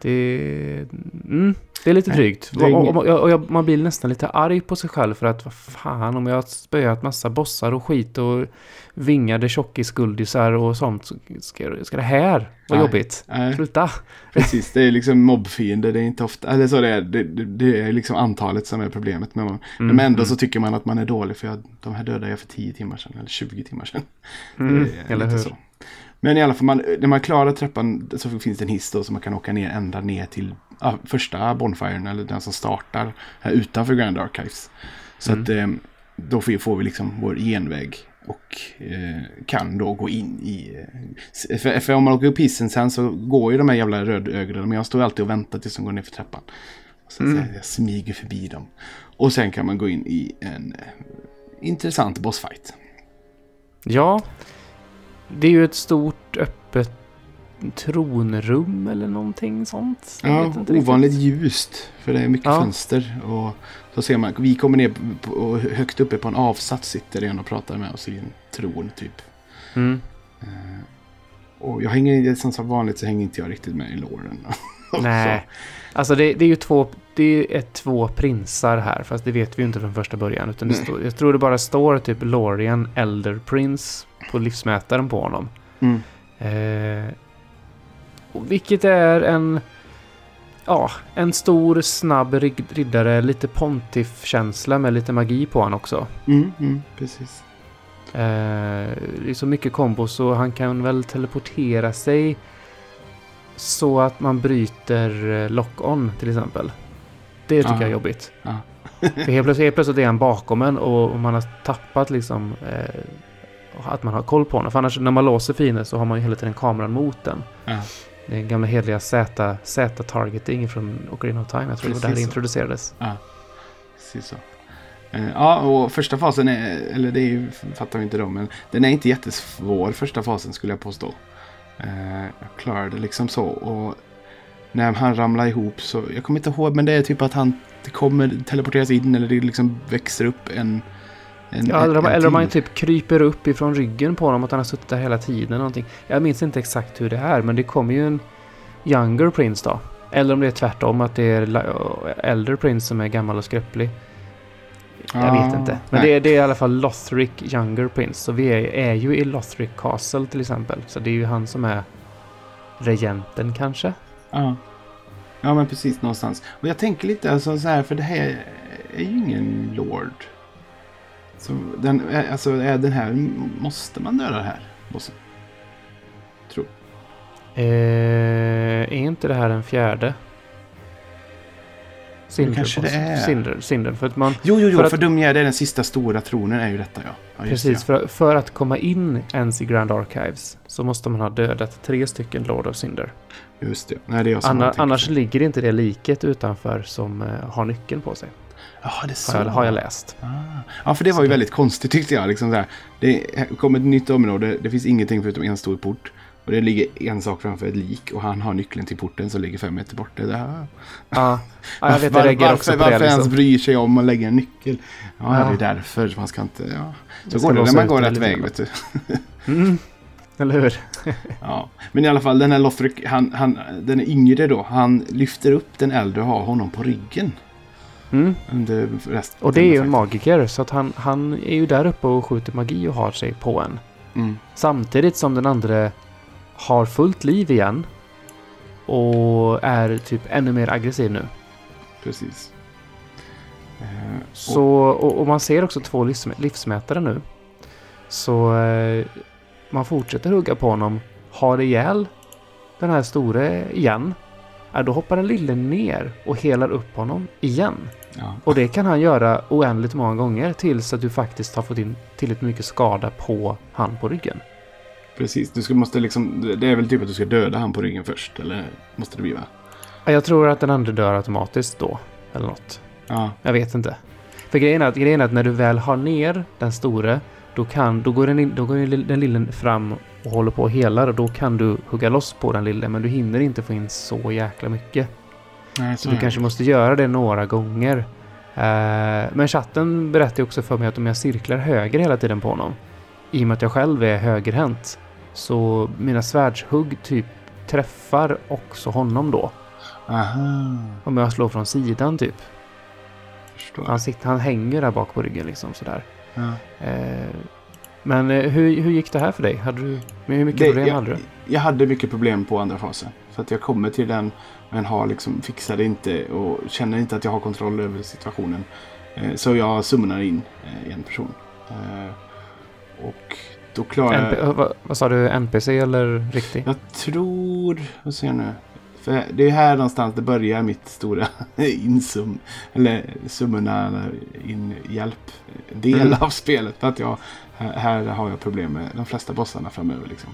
A: Det, mm, det är lite
B: Nej,
A: drygt.
B: det är
A: Och, och, och, jag, man blir nästan lite arg på sig själv för att vad fan om jag har spöat massa bossar och skit och vingade tjockisguldisar och sånt. Så ska, ska det här vara
B: Nej.
A: jobbigt?
B: Nej.
A: Sluta!
B: Precis, det är liksom mobbfiender. Det är inte ofta, eller så det är, det, det, är liksom antalet som är problemet. Men,
A: Mm,
B: men ändå
A: mm.
B: så tycker man att man är dålig för jag, de här dödade jag för 10 timmar sedan eller 20 timmar sedan.
A: Mm, eller hur?
B: så. Men i alla fall, man, när man klarar trappan så finns det en hiss då som man kan åka ner ända ner till ja, första Bonfiren eller den som startar här utanför Grand Archives. Så
A: Mm.
B: att eh, då får vi liksom vår genväg och eh, kan då gå in i... Eh, för, för om man åker upp hissen sen så går ju de här jävla rödögonen men jag står alltid och väntar tills de går ner för trappan. Så
A: Mm.
B: jag, jag smyger förbi dem. Och sen kan man gå in i en eh, intressant bossfight.
A: Ja, det är ju ett stort öppet tronrum eller någonting sånt.
B: Ja, ovanligt
A: riktigt.
B: ljust. För det är mycket
A: Ja.
B: fönster. Och så ser man, vi kommer ner på, och högt uppe på en avsats sitter en och pratar med oss i en tron typ.
A: Mm.
B: Och jag hänger, som vanligt så hänger inte jag riktigt med i låren.
A: Nej, alltså det, det är ju två, det är två prinsar här, fast det vet vi ju inte från första början. Utan det står, jag tror det bara står typ Lorien Elder Prince på livsmätaren på honom.
B: Mm.
A: Eh, och vilket är en, ja, en stor snabb rid- riddare, lite pontiff-känsla med lite magi på honom också.
B: Mm, mm, precis.
A: Eh, det är så mycket kombo så han kan väl teleportera sig så att man bryter eh, lock-on till exempel. Det tycker
B: Ja.
A: jag är jobbigt.
B: Ja.
A: För helt plötsligt, helt plötsligt är han bakom en och, man har tappat liksom eh, att man har koll på honom. För annars när man låser fiender så har man ju hela tiden kameran mot den.
B: Ja.
A: Den gamla hedliga Z-targeting från Ocarina of Time. Jag tror det var där det
B: Precis
A: introducerades.
B: Precis så. Eh, Ja, och första fasen är, eller det är ju, fattar vi inte då, men den är inte jättesvår första fasen skulle jag påstå. Eh, Jag klarade liksom så och när han ramlar ihop så, jag kommer inte ihåg, men det är typ att han kommer teleporteras in eller det liksom växer upp en... en
A: Ja, eller, om-
B: en
A: eller man typ kryper upp ifrån ryggen på honom att han har suttit där hela tiden. Någonting. Jag minns inte exakt hur det är, men det kommer ju en Younger Prince då. Eller om det är tvärtom, att det är Elder Prince som är gammal och skröplig. Jag
B: Ah,
A: vet inte. Men det är, det är i alla fall Lothric Younger Prince. Så vi är, är ju i Lothric Castle till exempel. Så det är ju han som är regenten kanske.
B: Ja. ja, men precis någonstans. Och jag tänker lite alltså, så här, för det här är ju ingen lord. Så den, är- alltså är den här, måste man döda det här bossen? Tror.
A: Eh, är inte det här den fjärde? Cinder,
B: kanske det är.
A: Cinder, Cinder, för att man...
B: Jo, jo, jo,
A: För
B: för,
A: att-
B: Dumja, det är den sista stora tronen är ju detta ja. ja
A: Precis,
B: det,
A: för, för att komma in ens i Grand Archives så måste man ha dödat tre stycken Lord of Cinder.
B: Just det. Nej, det är jag som
A: Anna, annars ligger inte det liket utanför som eh, har nyckeln på sig.
B: Ja, det så.
A: Har jag, har jag läst.
B: Ah. Ja, för det var ju
A: Så-
B: väldigt konstigt tyckte jag. Liksom så här, det kommer ett nytt område, det finns ingenting förutom en stor port. Och det ligger en sak framför ett lik och han har nyckeln till porten som ligger fem meter bort. Det där.
A: Ja, ja jag vet, jag reagerar
B: varför,
A: också på
B: varför
A: det.
B: ens
A: Liksom.
B: bryr sig om att lägga en nyckel? Ja,
A: Ja.
B: det är därför man ska inte... Ja. Så
A: ska
B: går det när man går
A: det
B: rätt väg, vet du.
A: Mm, eller hur?
B: Ja. Men i alla fall, den här Lothric, han, han, den är yngre då. Han lyfter upp den äldre och har honom på ryggen.
A: Mm. Och det är ju en magiker, så att han, han är ju där uppe och skjuter magi och har sig på en.
B: Mm.
A: Samtidigt som den andra har fullt liv igen. Och är typ ännu mer aggressiv nu.
B: Precis. Eh,
A: Så, och, och man ser också två livsm- livsmätare nu. Så eh, man fortsätter hugga på honom. Har ihjäl den här store igen. ja, då hoppar den lille ner och helar upp honom igen.
B: Ja.
A: Och det kan han göra oändligt många gånger tills att du faktiskt har fått in tillräckligt mycket skada på han på ryggen.
B: Precis, du ska, måste liksom, det är väl typ att du ska döda han på ryggen först, eller måste det bli va?
A: Ja, Jag tror att den andra dör automatiskt då, eller något.
B: Ja,
A: Jag vet inte. För grejen är att, grejen är att när du väl har ner den store, då, kan, då går, den, då går den lill- den lille fram och håller på och helar och då kan du hugga loss på den lille, men du hinner inte få in så jäkla mycket.
B: nej,
A: Så du kanske måste göra det några gånger. Eh, men chatten berättar också för mig att om jag cirklar höger hela tiden på honom, i och med att jag själv är högerhänt, så mina svärdshugg typ träffar också honom då.
B: Aha,
A: Om jag slår från sidan typ. Han, sitter, han hänger där bak på ryggen liksom sådär.
B: Ja.
A: Eh, men eh, hur, hur gick det här för dig? Hade du, hur mycket
B: Det-
A: problem
B: jag,
A: hade du?
B: Jag hade mycket problem på andra fasen. För att jag kommer till den men har liksom fixar det inte och känner inte att jag har kontroll över situationen. Eh, Så jag summonar in en person. Och då klarar jag...
A: vad, vad sa du? NPC eller riktig?
B: Jag tror... Vad säger jag nu? För det är här någonstans det börjar mitt stora insum... Eller summorna in hjälp del
A: Mm.
B: av spelet. För att jag... Här, har jag problem med de flesta bossarna framöver liksom.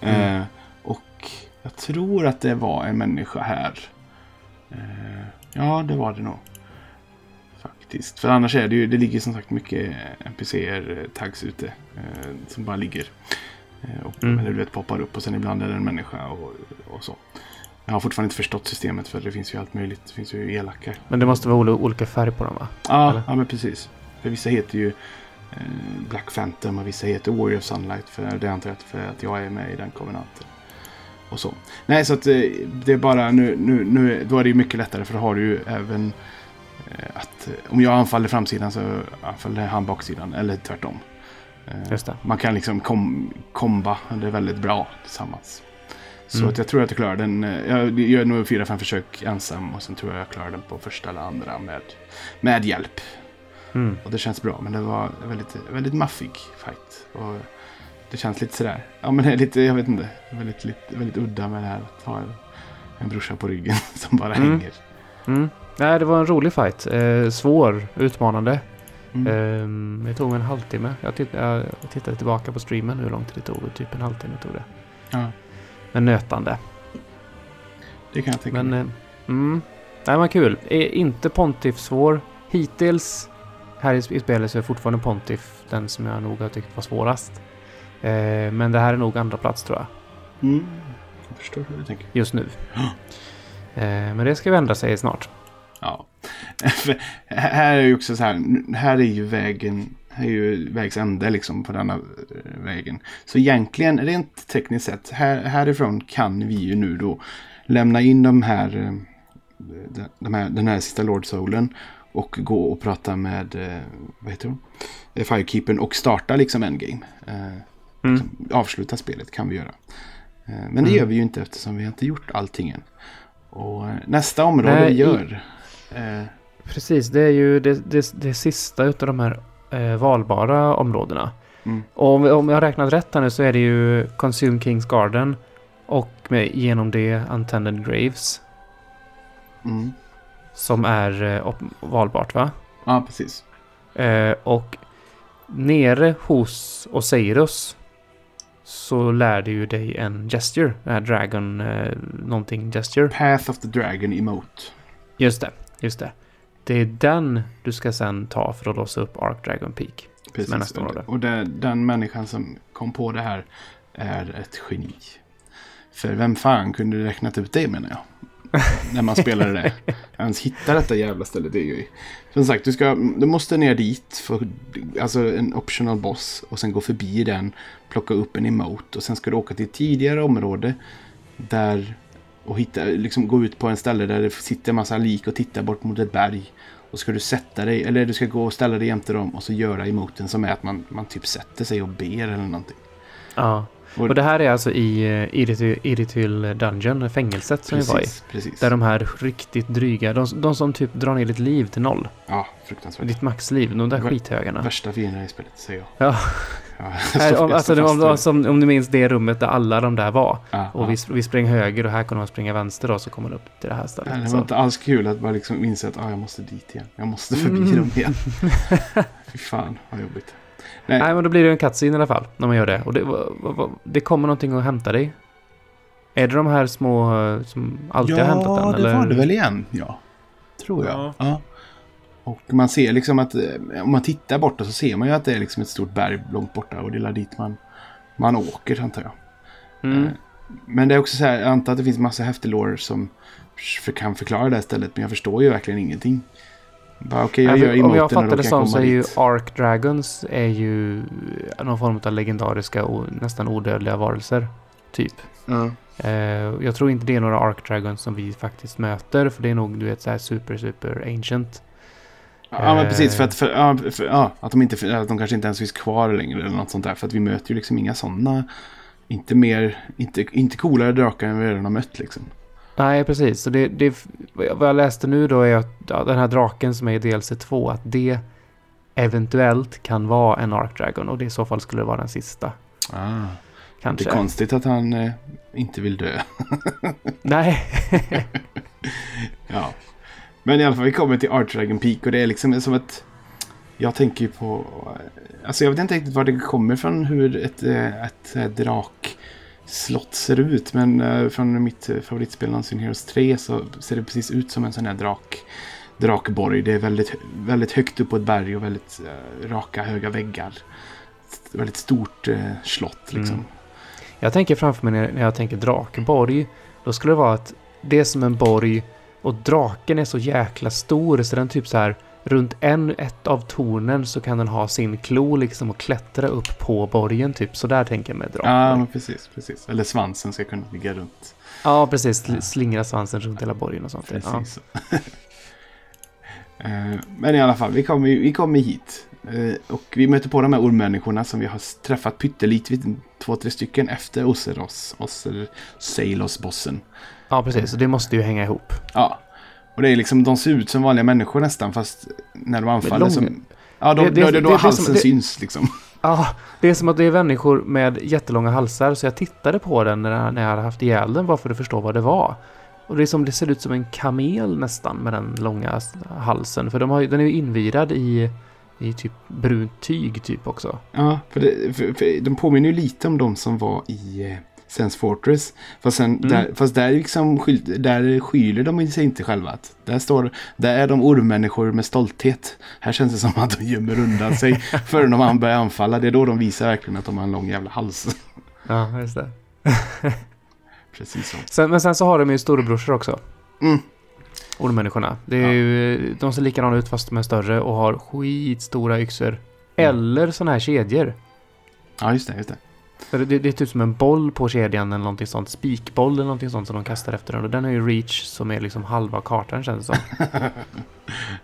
A: Mm.
B: Eh, och jag tror att det var en människa här. Eh, ja, det var det nog. Faktiskt. För annars är det ju, det ligger som sagt mycket NPCer tags ute. Eh, som bara ligger. Eh, och,
A: Mm.
B: Eller du vet poppar upp och sen ibland är det en människa och, och så. Jag har fortfarande inte förstått systemet för det finns ju allt möjligt. Det finns ju elaka.
A: Men det måste vara ol- olika färg på dem va?
B: Ja,
A: eller?
B: ja men precis. För vissa heter ju eh, Black Phantom och vissa heter Warrior of Sunlight. För det antar jag för att jag är med i den kovenanten. Och så. Nej, så att eh, det är bara nu, nu, nu, då är det ju mycket lättare för då har du ju även eh, att om jag anfaller framsidan så anfaller han baksidan. Eller tvärtom.
A: Just det.
B: Man kan liksom kom, komba det är väldigt bra tillsammans. Så
A: Mm.
B: att jag tror att jag klarar den. eh, Jag gör nog fyra, fem försök ensam och sen tror jag jag klarar den på första eller andra med, med hjälp.
A: Mm.
B: Och det känns bra, men det var en väldigt, väldigt maffig fight. Och det känns lite sådär, ja men det är lite, jag vet inte, väldigt, lite, väldigt udda med det här att ha en, en brorsa på ryggen som bara
A: Mm.
B: hänger.
A: Mm. Nej, det var en rolig fight. Eh, svår, utmanande.
B: Mm.
A: Ehm, det tog en halvtimme. Jag, titt, jag tittade tillbaka på streamen hur lång tid det tog. Typ en halvtimme tog det.
B: Ja,
A: Men nötande.
B: det kan jag tänka
A: Men,
B: mig.
A: eh, mm. Nej, men kul. Är inte Pontiff svår. Hittills här i, spelet så är fortfarande Pontiff den som jag nog har tyckt var svårast. Eh, men det här är nog andra plats tror jag.
B: Mm. Jag förstår hur du tänker.
A: Just nu. Eh, men det ska vända sig snart.
B: Ja. Här är ju också så här, här är ju vägen, är ju vägs ände liksom på denna eh, vägen. Så egentligen, rent tekniskt sett, här, härifrån kan vi ju nu då lämna in de här, eh, de, här den här sista Lord Soulen och gå och prata med, eh, vad heter hon? Firekeepern och starta liksom endgame.
A: Mm.
B: liksom, avsluta spelet kan vi göra. Men det
A: Mm.
B: gör vi ju inte eftersom vi inte gjort allting än. Och nästa område
A: Nej,
B: vi
A: i-
B: gör. Eh,
A: Precis, det är ju det, det, det sista utav de här eh, valbara områdena.
B: mm,
A: Och om, om jag har räknat rätt här nu så är det ju Consume Kings Garden och med, genom det Untended Graves
B: mm.
A: som är eh, valbart va?
B: Ja, precis.
A: Eh, och nere hos Osiris så lär du ju dig en gesture, den här Dragon eh, någonting gesture.
B: Path of the Dragon Emote.
A: Just det, just det. Det är den du ska sen ta för att låsa upp Ark Dragon Peak.
B: Precis. Och det, den människan som kom på det här är ett geni. För vem fan kunde räknat ut det menar jag. När man spelade det. Ens hitta detta jävla ställe. Det är ju... Som sagt, du, ska, du måste ner dit. För, alltså en optional boss. Och sen gå förbi den. Plocka upp en emote. Och sen ska du åka till ett tidigare område. Där... Och hitta, liksom gå ut på en ställe där det sitter en massa lik och titta bort mot ett berg. Och ska du sätta dig, eller du ska gå och ställa dig jämte dem och så göra emoten som är att man, man typ sätter sig och ber eller någonting.
A: Ja.
B: Och-
A: Och det här är alltså i eh, Irrityl Dungeon, fängelset som vi var i.
B: Precis, precis.
A: Där de här riktigt dryga, de, de som typ drar ner ditt liv till noll.
B: Ja, fruktansvärt.
A: Ditt maxliv, de där
B: Vär-
A: skithögarna.
B: Värsta fienderna i spelet, säger jag.
A: Ja.
B: Ja,
A: Här, om, alltså, om,
B: fast
A: om,
B: det.
A: du minns det rummet där alla de där var.
B: Ja,
A: Och
B: ja.
A: vi, vi sprang höger och här kunde man springa vänster då så kom man upp till det här
B: Nej,
A: stället.
B: Det
A: Så.
B: var inte alls kul att bara liksom inse att ah, jag måste dit igen. Jag måste förbi
A: Mm.
B: dem igen. Fy fan vad jobbigt. Nej,
A: Nej men då blir det en cutscene i alla fall när man gör det. Och det, det kommer någonting att hämta dig. Är det de här små eh, som alltid har hämtat den?
B: Ja, det
A: eller?
B: var det väl igen. Ja, tror jag.
A: Ja.
B: Ja. Och man ser liksom att eh, om man tittar borta så ser man ju att det är liksom ett stort berg långt borta och det är dit man, man åker antar jag.
A: Mm.
B: Eh, Men det är också så här, jag antar att det finns massa häftig lore som för, kan förklara det här stället men jag förstår ju verkligen ingenting. Bara okej, jag
A: för om jag fattar det som så är ju. Ark Dragons är ju någon form av legendariska och nästan odödliga varelser. Typ.
B: Ja.
A: Eh, jag tror inte det är några Ark Dragons som vi faktiskt möter. För det är nog du vet så här super super ancient.
B: Ja, men
A: Eh.
B: precis. För att, för, ja, för, ja, att, de inte, att de kanske inte ens finns kvar längre eller något sånt där. För att vi möter ju liksom inga sådana. Inte mer, inte, inte coolare drakar än vi redan har mött liksom.
A: Nej, precis. Så det, det, vad jag- läste nu då är att den här draken som är i DLC 2, att det eventuellt kan vara en Ark Dragon och det i så fall skulle det vara den sista.
B: Ah. Det
A: Kanske.
B: är konstigt att han eh, inte vill dö.
A: Nej.
B: Ja. Men i alla fall, vi kommer till Arch Dragon Peak och det är liksom som ett... Jag tänker ju på... Alltså jag vet inte riktigt var det kommer från hur ett, eh, ett eh, drakslott ser ut. Men eh, från mitt favoritspel någonsin, Heroes 3, så ser det precis ut som en sån här drak, drakborg. Det är väldigt, väldigt högt upp på ett berg och väldigt raka, höga väggar. Ett väldigt stort slott liksom.
A: Mm. Jag tänker framför mig när när jag tänker drakborg. Då skulle det vara att det är som en borg och draken är så jäkla stor så den typ så här runt en, ett av tornen så kan den ha sin klo liksom och klättra upp på borgen typ. Så där tänker jag med
B: Ja,
A: drakborg.
B: men precis, precis. Eller svansen ska kunna ligga runt.
A: Ja, precis. Sl- Slingra svansen runt hela borgen och sånt. där. Ja.
B: Precis. Eh, Men i alla fall, vi kommer, vi kommer hit. Eh, Och vi möter på de här ormmänniskorna som vi har träffat pyttelite, två, tre stycken efter Oseros, Oser, Salos-bossen.
A: Ja, precis. Så det måste ju hänga ihop.
B: Ja, och det är liksom, de ser ut som vanliga människor nästan, fast när de anfaller som... Ja, de,
A: Det- det-
B: då, då,
A: det-
B: halsen
A: som- det-
B: syns liksom.
A: Ja, det är som att det är människor med jättelånga halsar. Så jag tittade på den när jag, när jag hade haft ihjäl den bara för att förstå vad det var. Och det är som det ser ut som en kamel nästan med den långa halsen. För de har, den är ju invirad i, i typ brunt tyg typ också.
B: Ja, för, det, för, för de påminner ju lite om de som var i eh, Sense Fortress. Fast, sen,
A: Mm.
B: där, fast där, liksom, där skyler de sig inte själva. Att Där, står, där är de ormmänniskor med stolthet. Här känns det som att de gömmer undan sig förrän de börjar anfalla. Det är då de visar verkligen att de har en lång jävla hals.
A: Ja, just det.
B: Precis så.
A: Sen, men sen så har de ju storebrorsor också.
B: Mm.
A: Ormmänniskorna. Det är
B: Ja.
A: ju, de ser likadana ut fast de är större och har skitstora yxor. Eller såna här kedjor.
B: Ja, just det. Just det.
A: Det, det är typ som en boll på kedjan eller någonting sånt. Spikboll eller någonting sånt som de kastar efter den. Och den har ju reach som är liksom halva kartan känns det som.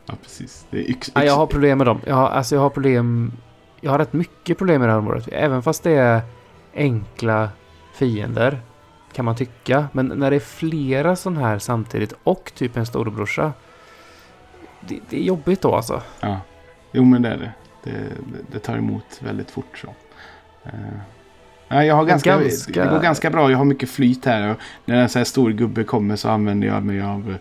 B: Ja, precis. Det är yx,
A: Ja, jag har
B: yx,
A: problem med dem. Jag har, alltså jag har problem... Jag har rätt mycket problem med det här området. Även fast det är enkla fiender. Kan man tycka. Men när det är flera sådana här samtidigt och typ en storebrorsa. Det, det är jobbigt då alltså.
B: ja. Jo, men det är det. Det, det, det tar emot väldigt fort så. Eh, ja, jag har ganska,
A: ganska-
B: Det går ganska bra. Jag har mycket flyt här. Och när en så här stor gubbe kommer så använder jag mig av eh,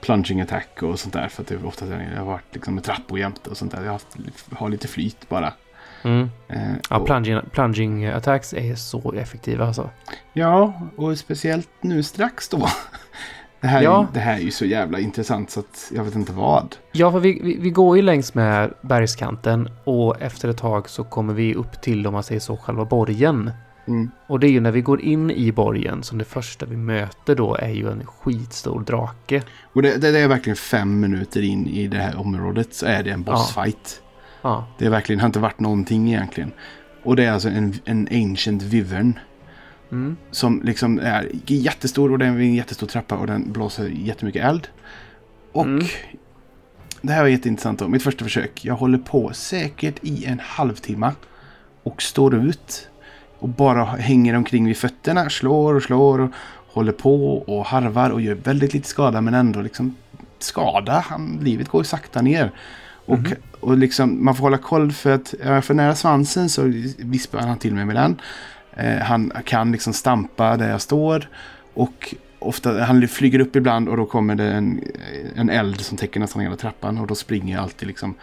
B: plunging attack och sånt där. För att det är ofta jag har varit liksom med trappor jämte och sånt där. Jag har, haft, har lite flyt bara.
A: Mm.
B: Eh,
A: Ja,
B: och,
A: plunging, plunging attacks är så effektiva alltså.
B: ja, och speciellt nu strax då. Det här,
A: Ja.
B: det här är ju så jävla intressant så att jag vet inte vad.
A: Ja, för vi, vi, vi går ju längs med bergskanten och efter ett tag så kommer vi upp till, om man säger så, själva borgen.
B: Mm.
A: Och det är ju när vi går in i borgen som det första vi möter då är ju en skitstor drake.
B: Och det, det, det är verkligen fem minuter in i det här området så är det en bossfight.
A: Ja,
B: Det är verkligen, har inte varit någonting egentligen. Och det är alltså en, en ancient vivern.
A: mm.
B: Som liksom är jättestor och det är en jättestor trappa och den blåser jättemycket eld. Och
A: Mm.
B: det här var jätteintressant då. Mitt första försök. Jag håller på säkert i en halvtimme. Och står ut. Och bara hänger omkring vid fötterna. Slår och slår och håller på och harvar och gör väldigt lite skada men ändå liksom skada. Han, livet går ju sakta ner. Och
A: Mhm.
B: och liksom, man får hålla koll för att är jag för nära svansen så vispar han till mig med den. Eh, han kan liksom stampa där jag står. Och ofta, han flyger upp ibland och då kommer det en, en eld som täcker nästan hela trappan. Och då springer jag alltid liksom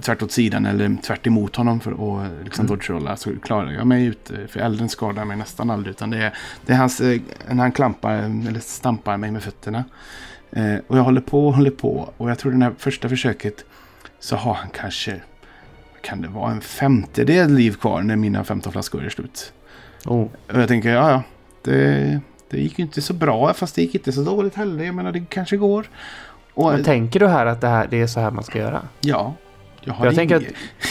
B: tvärt åt sidan eller tvärt emot honom för att liksom mm. dodge-rolla. Så klarar jag mig ute. För elden skadar mig nästan aldrig. Utan det är, det är hans, eh, när han klampar eller stampar mig med fötterna. Eh, och jag håller på och håller på. Och jag tror det här första försöket så har han kanske, kan det vara en femtedel liv kvar när mina 15 flaskor är slut. Oh. Och jag tänker, ja ja, det, det gick ju inte så bra fast det gick inte så dåligt heller. Jag menar det kanske går.
A: Och, Men tänker du här att det, här, det är så här man ska göra?
B: Ja.
A: Jag, jag tänker att,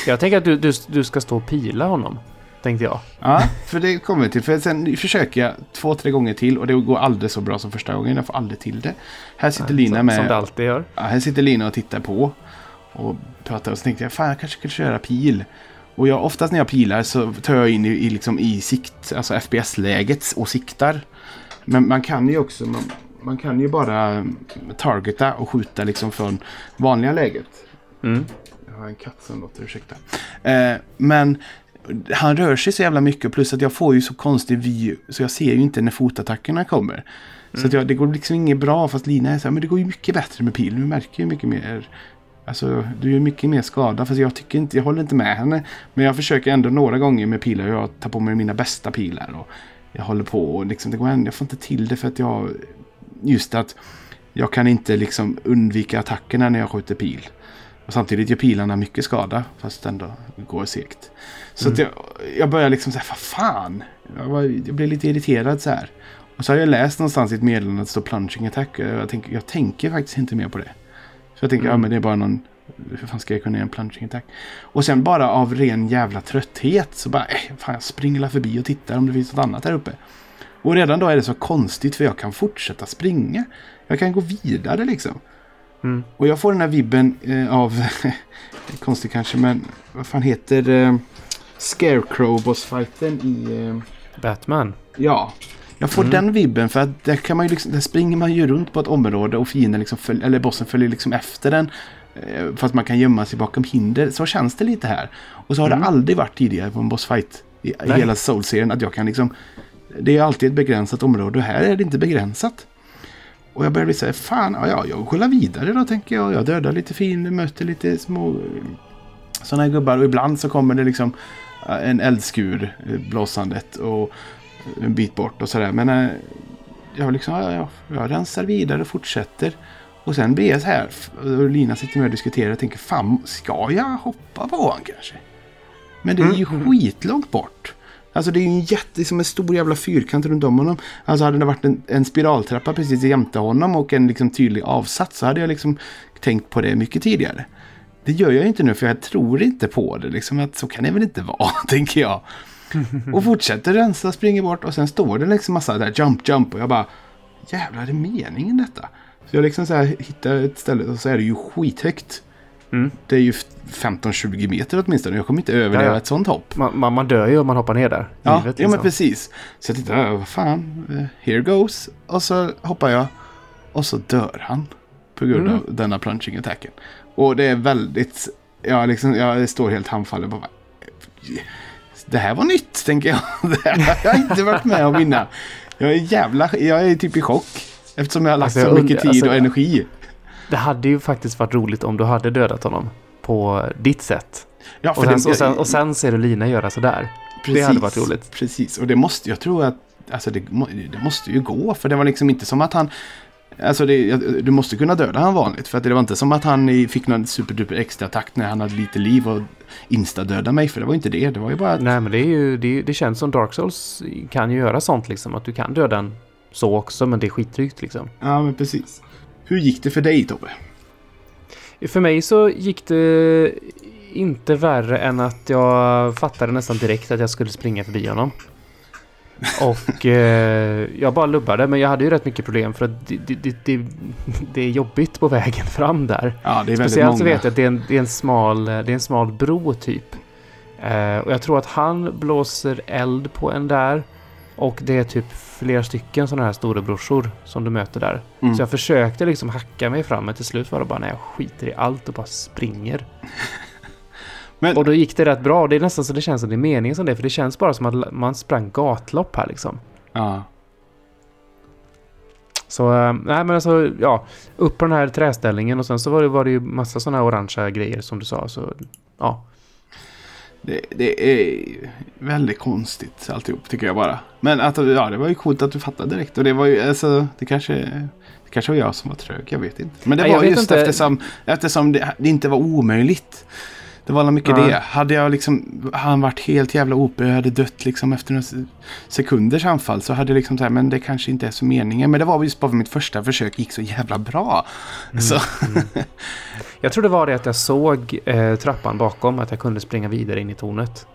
A: jag tänker att du, du, du ska stå och pila honom. Tänkte jag.
B: Ja, för det kommer vi till. För sen försöker jag två, tre gånger till och det går aldrig så bra som första gången. Jag får aldrig till det. Här sitter Lina med...
A: Som det alltid gör.
B: Ja, här sitter Lina och tittar på. Och pratar och så tänkte jag, fan jag kanske skulle köra pil. Och jag, oftast när jag pilar så tar jag in i, i, liksom i sikt, alltså FPS-läget och siktar. Men man kan ju också, man, man kan ju bara targeta och skjuta liksom från vanliga läget. Mm. Har en katt som låter, ursäkta. Eh, men han rör sig så jävla mycket plus att jag får ju så konstig vy så jag ser ju inte när fotattackerna kommer. Mm. Så att jag, det går liksom inget bra fast Lina är så här, men det går ju mycket bättre med pil. Du märker ju mycket mer. Alltså du gör mycket mer skada fast jag tycker inte, jag håller inte med henne. Men jag försöker ändå några gånger med pilar. Jag tar på mig mina bästa pilar. Och jag håller på och liksom, det går ändå, jag får inte till det för att jag, just att jag kan inte liksom undvika attackerna när jag skjuter pil. Och samtidigt gör pilarna mycket skada fast ändå går segt. Så mm. jag, jag börjar liksom säga, vad fan. Jag, var, jag blev lite irriterad så här. Och så har jag läst någonstans i ett meddelande att det står plunging attack. Jag tänker, jag tänker faktiskt inte mer på det. Så jag tänker, mm. ja men det är bara någon... Hur fan ska jag kunna göra en plunging attack? Och sen bara av ren jävla trötthet så bara, eh, fan jag springer förbi och tittar om det finns något annat här uppe. Och redan då är det så konstigt för jag kan fortsätta springa. Jag kan gå vidare liksom. Mm. Och jag får den här vibben eh, av, konstigt kanske, men vad fan heter eh, Scarecrow-bossfighten i... Eh,
A: Batman?
B: Ja. Jag får mm. den vibben för att där, kan man ju liksom, där springer man ju runt på ett område och fienden liksom följ, eller bossen följer liksom efter den. Eh, för att man kan gömma sig bakom hinder. Så känns det lite här. Och så har mm. det aldrig varit tidigare på en bossfight i, i hela Soul-serien att jag kan liksom... Det är alltid ett begränsat område och här är det inte begränsat. Och jag börjar bli så här, fan, ja, ja, jag kollar vidare då tänker jag. Jag dödar lite fin, möter lite små sådana här gubbar. Och ibland så kommer det liksom eh, en eldskur eh, blåsandet och en bit bort och sådär. Men äh, jag, liksom, ja, ja, jag rensar vidare och fortsätter. Och sen blir jag så här, och Lina sitter med och diskuterar och tänker, fan, ska jag hoppa på honom kanske? Men det är ju mm. skitlångt bort. Alltså det är ju en jätte, som en stor jävla fyrkant runt om honom. Alltså hade det varit en, en spiraltrappa precis jämte honom och en liksom tydlig avsats så hade jag liksom tänkt på det mycket tidigare. Det gör jag inte nu för jag tror inte på det. Liksom att så kan det väl inte vara, tänker jag. Och fortsätter rensa, springer bort och sen står det liksom massa där jump, jump och jag bara jävlar är det meningen detta? Så jag liksom så här hittar ett ställe och så är det ju skithögt. Mm. Det är ju 15-20 meter åtminstone. Jag kommer inte överleva ja, ja. ett sånt hopp.
A: Man, man, dör ju om man hoppar ner där.
B: Ja, givet, liksom. ja men precis. Så jag tittar, vad fan, eh, here goes. Och så hoppar jag. Och så dör han. På grund mm. av denna plunging attacken. Och det är väldigt, ja liksom, jag står helt handfallen. Bara, det här var nytt, tänker jag. Det här har jag inte varit med om innan. Jag är jävla, jag är typ i chock. Eftersom jag har lagt alltså, så mycket tid alltså, och energi.
A: Det hade ju faktiskt varit roligt om du hade dödat honom på ditt sätt. Ja, och, sen, det, och, sen, och sen ser du Lina göra sådär. Precis, det hade varit roligt.
B: Precis, och det måste, jag tror att alltså det, det måste ju gå. För det var liksom inte som att han Alltså det, du måste kunna döda han vanligt. För att det var inte som att han fick någon superduper extra takt när han hade lite liv och insta-döda mig. För det var inte det. Det var ju bara att...
A: Nej men det är ju, det, det känns som Dark Souls kan ju göra sånt liksom. Att du kan döda en så också men det är skitdrygt liksom.
B: Ja men precis. Hur gick det för dig Tobbe?
A: För mig så gick det inte värre än att jag fattade nästan direkt att jag skulle springa förbi honom. Och eh, jag bara lubbade, men jag hade ju rätt mycket problem för att det, det, det, det är jobbigt på vägen fram där.
B: Ja, det är
A: Speciellt
B: många.
A: så vet jag att det är en, det är en, smal, det är en smal bro typ. Eh, och jag tror att han blåser eld på en där. Och det är typ flera stycken sådana här storebrorsor som du möter där.
B: Mm.
A: Så jag försökte liksom hacka mig fram, men till slut var det bara när jag skiter i allt och bara springer.
B: Men,
A: Och då gick det rätt bra. Det är nästan så det känns som det är meningen som det, för det känns bara som att man sprang gatlopp här liksom.
B: ja.
A: Så, eh, nej men alltså, ja. Upp på den här träställningen och sen så var det, var det ju massa sådana här orangea grejer som du sa. Så, ja.
B: Det, det är väldigt konstigt alltihop tycker jag bara. Men att, ja, det var ju coolt att du fattade direkt. Och det var ju, alltså, det kanske, det kanske var jag som var trög, jag vet inte. Men det
A: Nej,
B: var just
A: inte.
B: eftersom, eftersom det, det inte var omöjligt. Det var mycket
A: Ja.
B: det. Hade jag liksom, han varit helt jävla OP och jag hade dött liksom efter några se- sekunders anfall så hade jag liksom så här, men det kanske inte är så meningen. Men det var just bara för mitt första försök gick så jävla bra. Så,
A: Jag tror det var det att jag såg eh, trappan bakom, att jag kunde springa vidare in i tornet.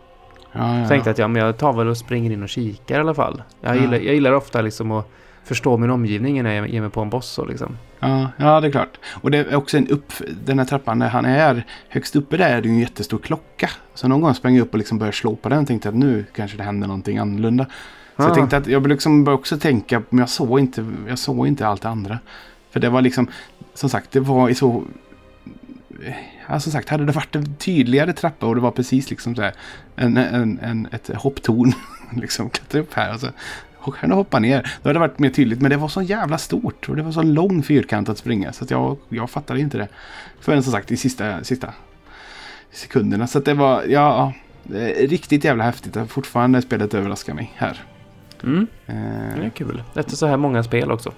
B: ja, ja.
A: Tänkte att ja, men jag tar väl och springer in och kikar i alla fall. Jag,
B: Ja.
A: gillar, jag gillar ofta liksom att förstå min omgivning när jag ger mig på en boss. Så liksom.
B: Ja, ja, det är klart. Och det är också en upp, den här trappan när han är högst uppe där är det ju en jättestor klocka. Så någon gång sprang jag upp och liksom började slå på den och tänkte att nu kanske det händer någonting annorlunda. Så
A: Ah.
B: jag tänkte att jag liksom började också tänka, men jag såg inte, jag såg inte allt det andra. För det var liksom, som sagt, det var i så... Ja, som sagt, hade det varit en tydligare trappa och det var precis liksom så här, en, en, en, ett hopptorn. liksom klättra upp här och du hoppa ner. Då hade det varit mer tydligt. Men det var så jävla stort och det var så lång fyrkant att springa. Så att jag, jag fattade inte det. Förrän som sagt i sista, sista sekunderna. Så det var, ja, är riktigt jävla häftigt. att Fortfarande spelet överraskar mig här.
A: Mm,
B: Eh,
A: det är kul. Efter så här många spel också.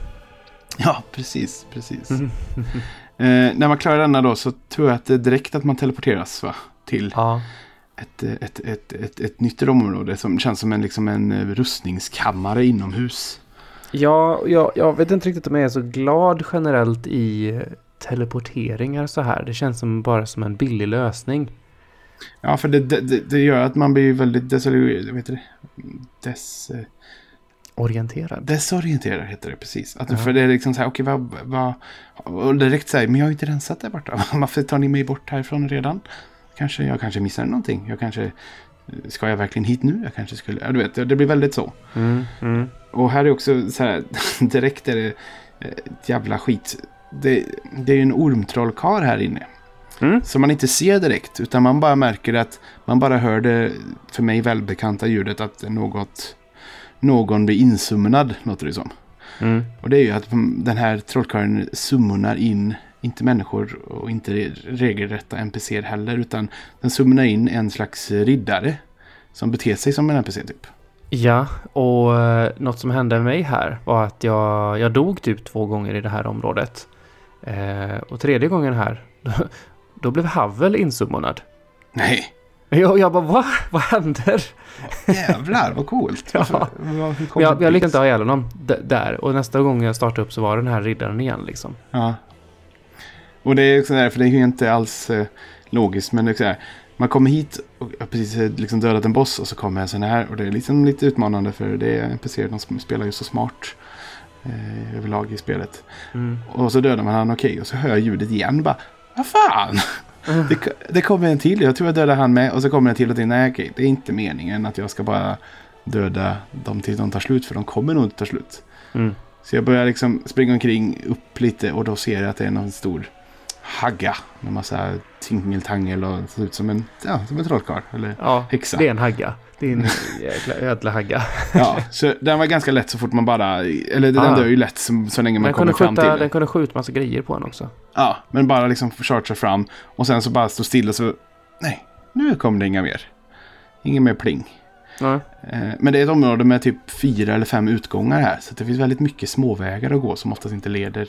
B: ja, precis, precis.
A: Mm.
B: Eh, när man klarar denna då så tror jag att det är direkt att man teleporteras va? Till
A: Ja.
B: Ett, ett, ett, ett, ett nytt område som känns som en, liksom en eh, rustningskammare inomhus.
A: Ja, jag, jag vet inte riktigt om jag är så glad generellt i teleporteringar så här. Det känns som bara som en billig lösning.
B: Ja, för det, det, det- gör att man blir väldigt desorienterad. Vet du? Des, eh,
A: Orienterad.
B: desorienterad heter det precis. Att,
A: Ja.
B: För det är liksom så här, okej, vad, vad... Och direkt säger men jag har ju inte rensat där borta. Varför tar ni mig bort härifrån redan? Kanske, jag kanske missar någonting. Jag kanske... Ska jag verkligen hit nu? Jag kanske skulle... Ja, du vet, det blir väldigt så.
A: Mm, mm.
B: Och här är också så här, direkt är det eh, ett jävla skit. Det, det är ju en ormtrollkarl här inne.
A: Mm.
B: Som man inte ser direkt, utan man bara märker att man bara hör det för mig välbekanta ljudet att något, någon blir insumnad, låter det som.
A: Mm.
B: Och det är ju att den här trollkarlen summonar in, inte människor och inte regelrätta NPCer heller, utan den summonar in en slags riddare som beter sig som en NPC typ.
A: Ja, och eh, något som hände med mig här var att jag, jag dog typ två gånger i det här området. Eh, och tredje gången här, då, då blev Havel insummonad.
B: Nej,
A: Jag, jag bara, va? Vad händer?
B: jävlar vad coolt.
A: Ja.
B: Varför- hur kom
A: Jag, jag lyckades inte ha ihjäl honom där. Och nästa gång jag startade upp så var den här riddaren igen liksom.
B: Ja. Och det är också där, för det är ju inte alls eh, logiskt, men det är så här, man kommer hit och har precis eh, liksom dödat en boss och så kommer en sån här och det är liksom lite utmanande för det är NPC, de sp- spelar ju så smart eh, överlag i spelet.
A: Mm.
B: Och så dödar man han, okej, och så hör jag ljudet igen bara, vad fan! Det, ko- det kommer en till, jag tror jag dödar han med och så kommer en till och tänker, nej okej, det är inte meningen att jag ska bara döda dem tills de tar slut, för de kommer nog inte ta slut.
A: Mm.
B: Så jag börjar liksom springa omkring upp lite och då ser jag att det är någon stor hagga med massa tingeltangel och ser ut som en, ja, som en trollkarl. Eller,
A: Ja,
B: Häxa.
A: det är en hagga. Det är en jäkla ödla hagga.
B: ja, så den var ganska lätt så fort man bara, eller den
A: Ah.
B: dör ju lätt så, så länge man
A: Den
B: kommer
A: kunde,
B: fram till den.
A: den kunde skjuta massa grejer på en också.
B: Ja, men bara liksom chargea fram och sen så bara stå still och så, nej, nu kommer det inga mer. Inga mer pling.
A: Ja.
B: Eh, Men det är ett område med typ fyra eller fem utgångar här. Så det finns väldigt mycket småvägar att gå som oftast inte leder.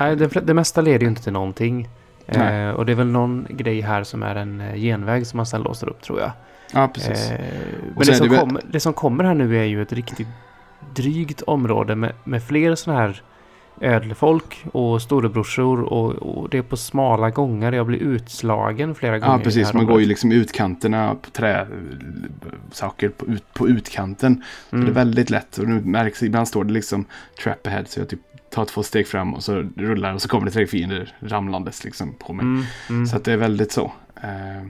A: Nej, det, det mesta leder ju inte till någonting. Eh, och det är väl någon grej här som är en eh, genväg som man sen låser upp tror jag.
B: Ja, precis.
A: Eh, men det som,
B: det
A: kommer, det som kommer här nu är ju ett riktigt drygt område med, med fler sådana här ödlefolk och storebrorsor och, och det är på smala gångar. Jag blir utslagen flera gånger.
B: Ja, precis. Man går ju liksom utkanterna på trä, saker på, ut, på utkanten. Så det är
A: Mm.
B: väldigt lätt. Och nu märks ibland står det liksom trap ahead. Så jag typ tar två steg fram och så rullar och så kommer det tre fiender ramlandes liksom på mig.
A: Mm, mm.
B: Så att det är väldigt så. Eh,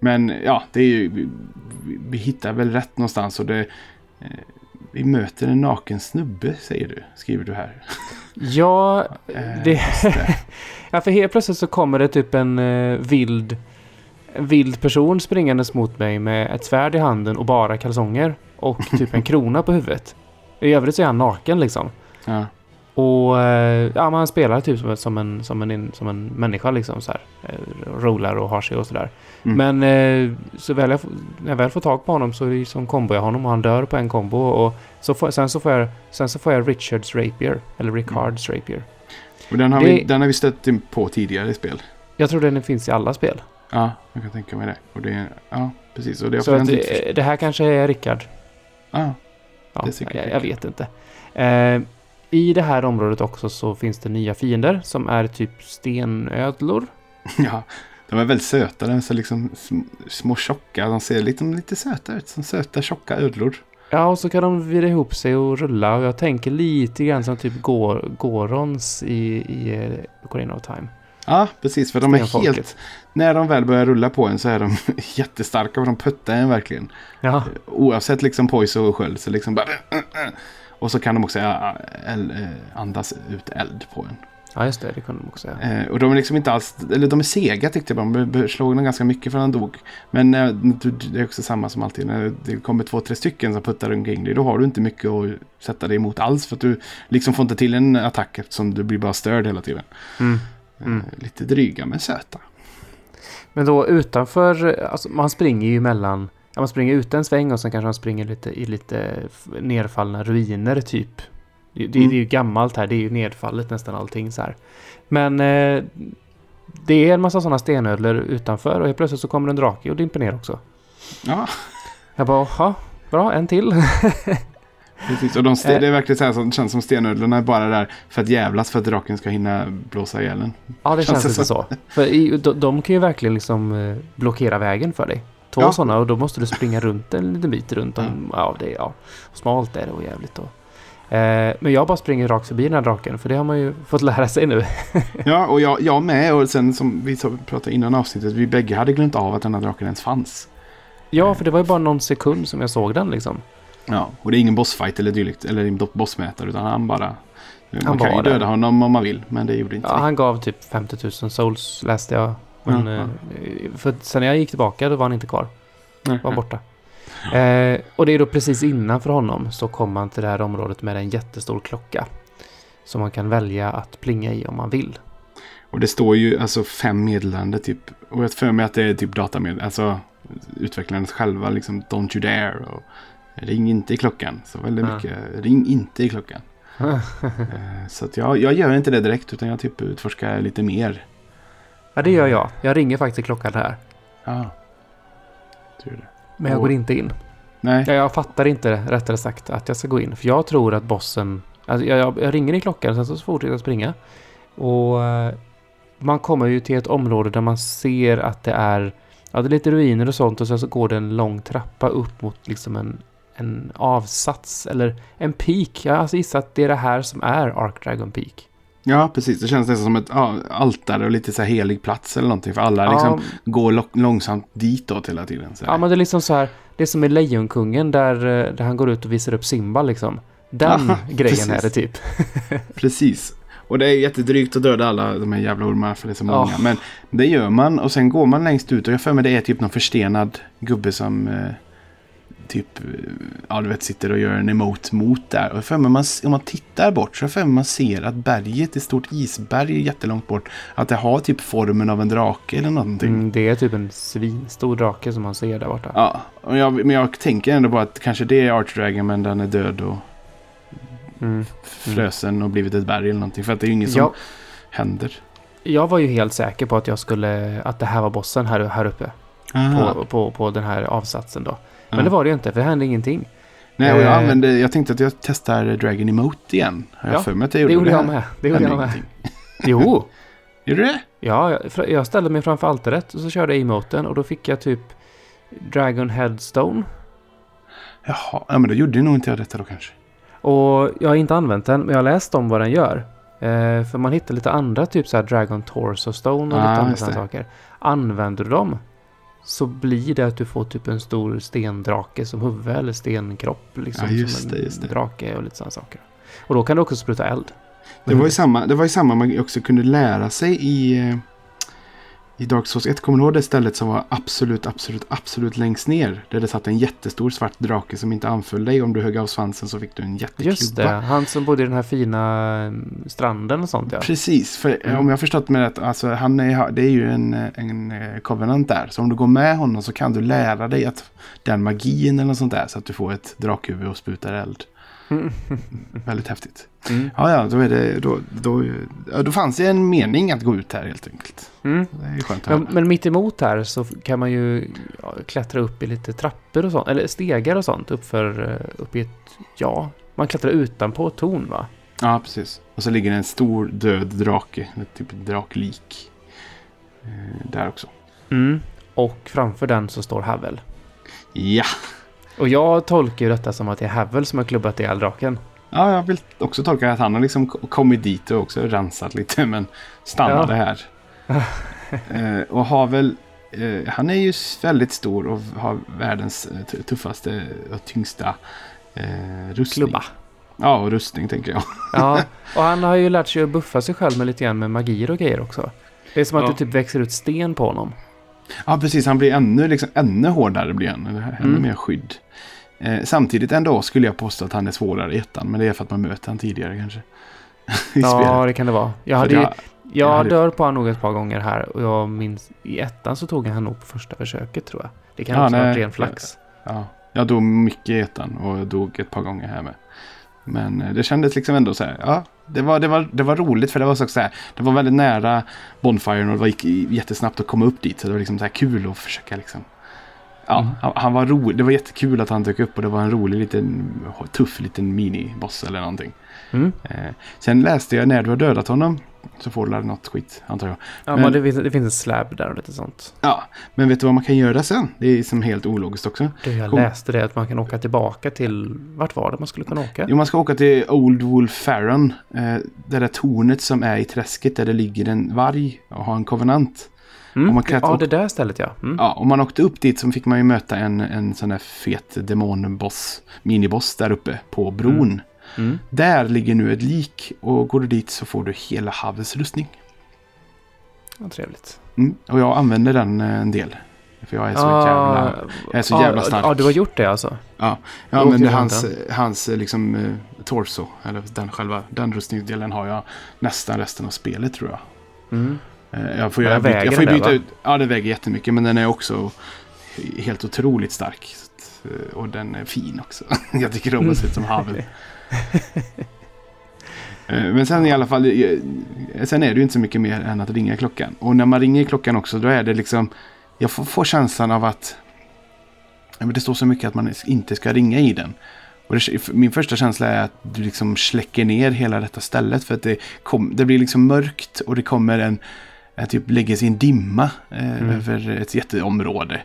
B: Men ja, det är ju, vi, vi hittar väl rätt någonstans och det, Eh, vi möter en naken snubbe, säger du. Skriver du här.
A: Ja,
B: Eh,
A: det... ja, för helt plötsligt så kommer det typ en eh, vild, en vild person springandes mot mig med ett svärd i handen och bara kalsonger. Och typ en krona på huvudet. I övrigt så är han naken liksom.
B: Ja.
A: Och eh, ja, men han spelar typ som, som, en, som, en, som en människa liksom så här. Eh, rolar och har sig och sådär.
B: Mm.
A: Men eh, så väl jag, när jag väl får tag på honom så är det som kombo jag honom och han dör på en kombo. Och så får, sen, så får jag, sen så får jag Richards Rapier. Eller Ricards Rapier.
B: Och den, har
A: Det-
B: vi, den har vi stött på tidigare i spel.
A: Jag tror den finns i alla spel.
B: Ja, jag kan tänka mig det. Och det ja, precis. Och det,
A: Så att, eh, det här kanske är Rickard.
B: ja,
A: Ja,
B: Det är säkert
A: jag, jag vet inte. Eh, I det här området också så finns det nya fiender som är typ stenödlor.
B: ja, de är väldigt söta. De är så liksom sm- små tjocka. De ser lite, lite söta ut. Som söta tjocka ödlor.
A: Ja, och så kan de vira ihop sig och rulla. Och jag tänker lite grann som typ Gor Gorons i, i eh, Ocarina of Time.
B: Ja, precis. För de är helt... När de väl börjar rulla på en så är de jättestarka och de puttar en verkligen.
A: Ja,
B: Oavsett liksom poise och sköld så liksom bara... Och så kan de också el- eh, andas ut eld på en.
A: ja just det. Det kunde de också säga.
B: Eh, och de är liksom inte alls... Eller de är sega tyckte jag. De slog den ganska mycket för han dog. Men eh, det är också samma som alltid. När det kommer två, tre stycken som puttar omkring dig. Då har du inte mycket att sätta dig emot alls. För att du liksom får inte till en attack eftersom du blir bara störd hela tiden.
A: Mm. Mm.
B: Eh, lite dryga men söta.
A: Men då utanför, alltså man springer ju mellan, ja, man springer ut en sväng och sen kanske man springer lite i lite nedfallna ruiner typ. Det,
B: Mm.
A: det är ju gammalt här, det är ju nedfallet nästan allting så här. Men eh, det är en massa sådana stenödlor utanför och helt plötsligt så kommer en drake och dimper ner också.
B: Ja,
A: Jag bara, ja, bra, en till.
B: precis. Och de
A: Eh.
B: det är verkligen så här som känns som stenödlorna är bara där för att jävlas för att draken ska hinna blåsa ihjäl en.
A: Ja, det
B: Känns
A: känns
B: det
A: lite så. För i, de, de kan ju verkligen liksom eh, blockera vägen för dig. Två
B: Ja.
A: sådana och då måste du springa runt en liten bit runt om. Ja, det är ja, smalt är det och jävligt. Och, eh, men jag bara springer rakt förbi den här draken för det har man ju fått lära sig nu.
B: Ja, och jag, jag med. Och sen som vi pratade innan avsnittet. Vi bägge hade glömt av att den här draken ens fanns.
A: Ja, för det var ju bara någon sekund som jag såg den liksom.
B: Ja, och det är ingen bossfight eller dylikt. Eller en bossmätare. Utan han bara... Man
A: Han
B: kan ju döda honom om man vill. Men det gjorde inte
A: Ja, han gav typ 50 000 souls läste jag. Men,
B: Ja, ja.
A: eh, För sen när jag gick tillbaka då var han inte kvar.
B: Nej,
A: var borta. Eh, och det är då precis innanför honom så kommer man till det här området med en jättestor klocka. Som man kan välja att plinga i om man vill.
B: Och det står ju alltså fem meddelande typ. Och jag för mig att det är typ datameddelande. Alltså utvecklarna själva liksom. Don't you dare. Och ring inte i klockan. Så väldigt
A: Ja.
B: mycket. Ring inte i klockan. Eh, så att jag, jag gör inte det direkt. Utan jag typ utforskar lite mer.
A: Ja, det gör jag. Jag ringer faktiskt klockan här.
B: Ja. Tur det.
A: Men jag
B: Och-
A: går inte in.
B: Nej.
A: Ja, jag fattar inte rättare sagt att jag ska gå in. För jag tror att bossen... Alltså jag, jag, jag ringer i klockan sen så fortsätter jag springa. Och eh, man kommer ju till ett område där man ser att det är... Ja, det är lite ruiner och sånt och sen så går det en lång trappa upp mot liksom en, en avsats eller en peak. Jag har alltså gissat att det är det här som är Ark Dragon Peak.
B: Ja, precis. Det känns nästan som ett ja, altare och lite så här helig plats eller någonting. För alla liksom går långsamt ditåt hela tiden. Så
A: Ja, men det är liksom så här. Det är som i Lejonkungen där, eh, där han går ut och visar upp Simba liksom. Den
B: Ja,
A: grejen
B: precis.
A: är det typ.
B: Precis. Och det är jättedrygt att döda alla de här jävla ormarna för det är så många.
A: Ja.
B: Men det gör man och sen går man längst ut och jag för mig det är typ någon förstenad gubbe som eh, typ, ja du vet, sitter och gör en emote mot där. Och för man, om man tittar bort så för man ser att berget, ett stort isberg jättelångt bort, att det har typ formen av en drake eller någonting.
A: Mm, det är typ en svinstor drake som man ser där borta.
B: Ja, och jag, men jag tänker ändå bara att kanske det är Arch Dragon men den är död och
A: Mm.
B: frösen och blivit ett berg eller någonting. För att det är ju inget som
A: Jag,
B: händer.
A: jag var ju helt säker på att jag skulle, att det här var bossen här, här uppe. På, på, på den här avsatsen då. Men det var det ju inte, för det hände ingenting.
B: Nej, och jag
A: Eh.
B: använde, jag tänkte att jag testar Dragon Emote igen. Har jag
A: Ja,
B: för mig att jag gjorde
A: Det gjorde
B: här.
A: jag med. Det gjorde jag med. Jo!
B: Gjorde du det?
A: Ja, jag, jag ställde mig framför altaret och så körde jag emoten och då fick jag typ Dragon Headstone.
B: Jaha, ja, men då gjorde nog inte jag detta då kanske.
A: Och jag har inte använt den, men jag har läst om vad den gör. Eh, för man hittar lite andra, typ så här Dragon Torso Stone och
B: Ah,
A: lite andra
B: det.
A: saker. Använder du dem så blir det att du får typ en stor stendrake som huvud eller stenkropp. Liksom,
B: Ja, just
A: som
B: det,
A: en
B: just det.
A: drake och lite sådana saker. Och då kan du också spruta eld.
B: Det var ju samma, det var ju samma man också kunde lära sig i, eh, i Dark Souls 1. Kommer du ihåg det stället som var absolut, absolut, absolut längst ner? Där det satt en jättestor svart drake som inte anföll dig. Om du högg av svansen så fick du en jätteklubba.
A: Just det, han som bodde i den här fina mm, stranden och sånt ja.
B: Precis, för eh,
A: Mm.
B: om jag har förstått mig rätt, alltså han är, det är ju en, eh, en eh, covenant där. Så om du går med honom så kan du lära dig att den magin eller något sånt där så att du får ett drakhuvud och sprutar eld. Väldigt häftigt.
A: Mm.
B: Ja, ja, då är det, då, då, då fanns det en mening att gå ut här helt enkelt.
A: Mm.
B: Det är skönt att
A: Men,
B: höra.
A: men mitt emot här så kan man ju ja, klättra upp i lite trappor och sånt, eller stegar och sånt uppför, eh, upp i ett, ja, man klättrar utanpå ett torn va?
B: Ja, precis. Och så ligger det en stor död drake, typ draklik. Eh, där också.
A: Mm. Och framför den så står Havel.
B: Ja.
A: Och jag tolkar ju detta som att det är Havel som har klubbat ihjäl draken.
B: ja, jag vill också tolka att han har liksom kommit dit och också rensat lite, men stannade här. eh, och har väl, eh, han är ju väldigt stor och har världens eh, tuffaste och tyngsta eh, rustning.
A: Klubba.
B: Ja, och rustning tänker jag.
A: Ja, och han har ju lärt sig att buffa sig själv med lite grann med magier och grejer också. Det är som att
B: Ja.
A: det typ växer ut sten på honom.
B: Ja, precis. Han blir ännu, liksom, ännu hårdare blir han. Ännu
A: Mm.
B: mer skydd. Eh, samtidigt ändå skulle jag påstå att han är svårare i ettan. Men det är för att man möter han tidigare kanske.
A: Ja, det kan det vara. Jag, hade,
B: jag-
A: jag,
B: jag hade-
A: dör på honom nog ett par gånger här och jag minns i ettan så tog jag han nog på första försöket tror jag. Det kan
B: Ja,
A: också ha varit ren flax.
B: Ja, jag dog mycket i ettan och jag dog ett par gånger här med. Men eh, det kändes liksom ändå så här. Ja, det var, det var, det var roligt för det var så så här. Det var väldigt nära Bonfiren och det gick jättesnabbt att komma upp dit. Så det var liksom så här kul att försöka liksom. Ja,
A: Mm.
B: han, han var rolig. Det var jättekul att han dök upp och det var en rolig liten tuff liten miniboss eller någonting.
A: Mm.
B: Eh, sen läste jag när du har dödat honom så får du lära något skit antar jag.
A: Ja,
B: Men-
A: det, finns, det finns en slab där och lite sånt.
B: Ja, men vet du vad man kan göra sen? Det är som helt ologiskt också.
A: Du, jag
B: Kom.
A: läste det att man kan åka tillbaka till... Vart var det man skulle kunna åka?
B: Jo, man ska åka till Old Wolf Farron. Eh, det där tornet som är i träsket där det ligger en varg och har en kovenant.
A: Mm.
B: man
A: Ja, det där stället ja. Mm.
B: Ja, om man åkte upp dit så fick man ju möta en, en sån där fet demonboss, miniboss där uppe på bron.
A: Mm.
B: Där ligger nu ett lik och går du dit så får du hela Havels rustning.
A: Ja, trevligt.
B: Mm. Och jag använder den eh, en del. För jag är så
A: Ah,
B: jävla... jag är så
A: ja,
B: jävla stark.
A: Ja, du har gjort det alltså?
B: Ja, jag använder hans,
A: inte.
B: hans eh, liksom, eh, torso. Eller den själva, den rustningsdelen har jag nästan resten av spelet tror jag.
A: Mm.
B: Eh, Jag får, jag,
A: den
B: byta, jag får
A: den där,
B: byta ut, ja det väger jättemycket men den är också helt otroligt stark. Eh, Och den är fin också. jag tycker om att se ut som havel. Eh, Men sen i alla fall, eh, sen är det ju inte så mycket mer än att ringa klockan. Och när man ringer klockan också, då är det liksom, jag får, känslan av att det står så mycket att man inte ska ringa i den. Och det, min första känsla är att du liksom släcker ner hela detta stället för att det, kom, det blir liksom mörkt och det kommer en, en typ lägger en dimma eh,
A: Mm.
B: över ett jätteområde.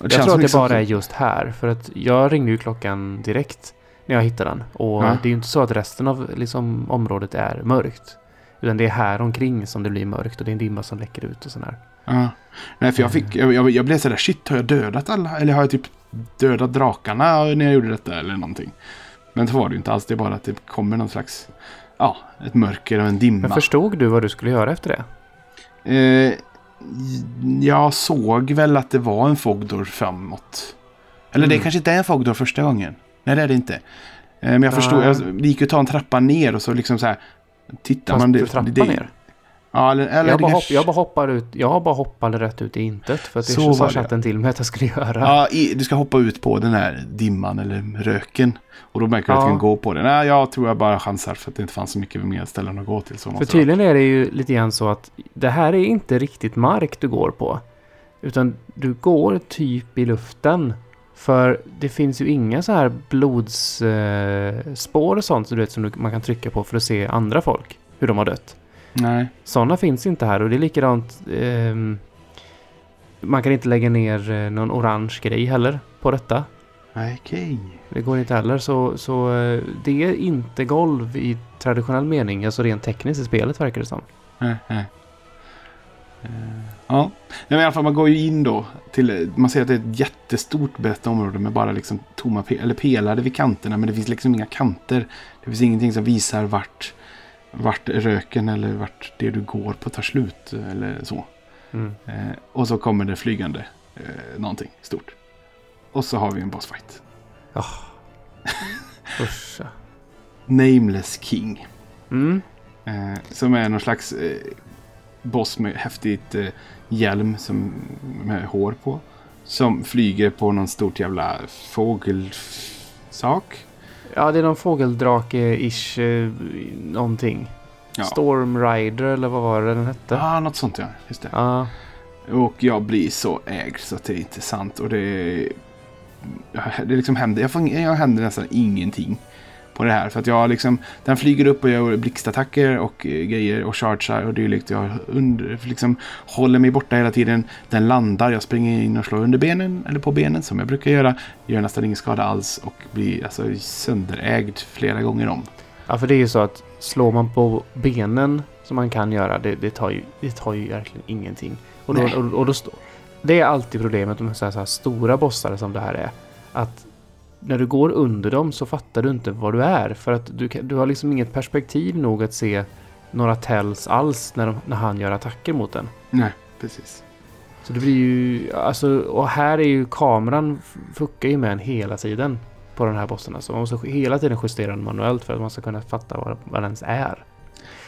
A: Jag tror att det
B: liksom-
A: bara är just här. För att jag ringde ju klockan direkt när jag hittade den. Och
B: Ja.
A: det är ju inte så att resten av liksom, området är mörkt. Utan det är här omkring som det blir mörkt och det är en dimma som läcker ut och sådär.
B: Ja. Nej, för jag, fick, jag, jag, blev sådär, shit, har jag dödat alla? Eller har jag typ dödat drakarna när jag gjorde detta eller någonting? Men det var det ju inte alls, det är bara att det kommer någon slags, ja, ett mörker och en dimma.
A: Men förstod du vad du skulle göra efter det?
B: Eh, jag såg väl att det var en Fogdor framåt. Eller det
A: Mm.
B: kanske inte är en Fogdor första gången. Nej, det är det inte. Eh, men jag förstod, jag, det gick ju att ta en trappa ner och så liksom så här. Tittar
A: Fast
B: man...
A: du trappar
B: det,
A: ner?
B: Ja, eller, eller
A: Jag
B: det
A: bara, hopp, jag, bara hoppar ut, jag bara hoppat rätt ut i intet. För att det
B: Så
A: sa
B: det.
A: chatten till mig att jag skulle göra.
B: Ja, i, du ska hoppa ut på den här dimman eller röken. Och då märker du att
A: Ja.
B: du kan gå på den. Nej, jag tror jag bara chansar för att det inte fanns så mycket mer ställen att gå till. Så
A: För
B: det
A: tydligen är det ju lite grann så att det här är inte riktigt mark du går på. Utan du går typ i luften. För det finns ju inga så här blodsspår eh, och sånt du vet, som man kan trycka på för att se andra folk. Hur de har dött.
B: Nej.
A: Sådana finns inte här och det är likadant. ehm, man kan inte lägga ner eh, någon orange grej heller på detta.
B: Okej.
A: Det går inte heller så, så eh, det är inte golv i traditionell mening. Alltså rent tekniskt i spelet verkar det som.
B: Nej, nej. Eh, ja, men i alla fall man går ju in då till, man ser att det är ett jättestort brett område med bara liksom tomma pe eller pelare vid kanterna. Men det finns liksom inga kanter. Det finns ingenting som visar vart, vart röken eller vart det du går på tar slut eller så.
A: Mm.
B: Eh, och så kommer det flygande eh, någonting stort. Och så har vi en bossfight.
A: Oh. Usch.
B: Nameless King.
A: Mm.
B: Eh, som är någon slags eh, boss med häftigt eh, hjälm som, med hår på. Som flyger på någon stort jävla fågelsak.
A: Ja, det är någon fågeldrake-ish eh, någonting.
B: Ja.
A: Storm Rider eller vad var det den hette?
B: Ja, ah, något sånt ja. Just det.
A: Ja.
B: Och jag blir så ägd så att det är inte sant. Och det, det liksom händer, jag, jag händer nästan ingenting på det här. För att jag liksom, den flyger upp och gör blixtattacker och eh, grejer och chargear och dylikt. Jag under, liksom, håller mig borta hela tiden. Den landar, jag springer in och slår under benen eller på benen som jag brukar göra. Gör nästan ingen skada alls och blir alltså sönderägd flera gånger om.
A: ja, för det är ju så att slår man på benen som man kan göra, det, det, tar, ju, det tar ju verkligen ingenting. Och då, och, och då det är alltid problemet med så här, så här stora bossar som det här är. Att när du går under dem så fattar du inte var du är. För att du, du har liksom inget perspektiv nog att se några tells alls när, de, när han gör attacker mot den.
B: Nej, precis.
A: Så det blir ju, alltså, och här är ju kameran fuckar ju med en hela tiden på den här bossen. Alltså man måste hela tiden justera den manuellt för att man ska kunna fatta vad, vad den ens är.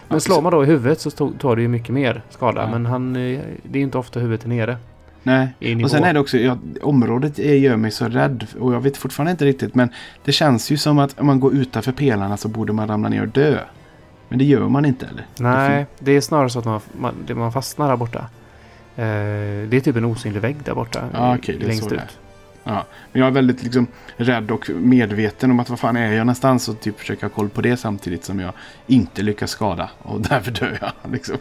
A: Men slår
B: så-
A: man då i huvudet så tar det ju mycket mer skada.
B: Ja.
A: Men han, eh, det är inte ofta huvudet är nere
B: Nej. Och sen är det också, ja, området gör mig så rädd. Och jag vet fortfarande inte riktigt. Men det känns ju som att om man går utanför pelarna så borde man ramla ner och dö. Men det gör man inte eller?
A: Nej, det är snarare så att man, man, man fastnar där borta. Eh, det är typ en osynlig vägg där borta.
B: Ja,
A: eh,
B: okej, det är så
A: ut.
B: är. Ja, men jag är väldigt liksom, rädd och medveten om att vad fan är jag någonstans och typ försöka ha koll på det samtidigt som jag inte lyckas skada. Och därför dör jag. Liksom.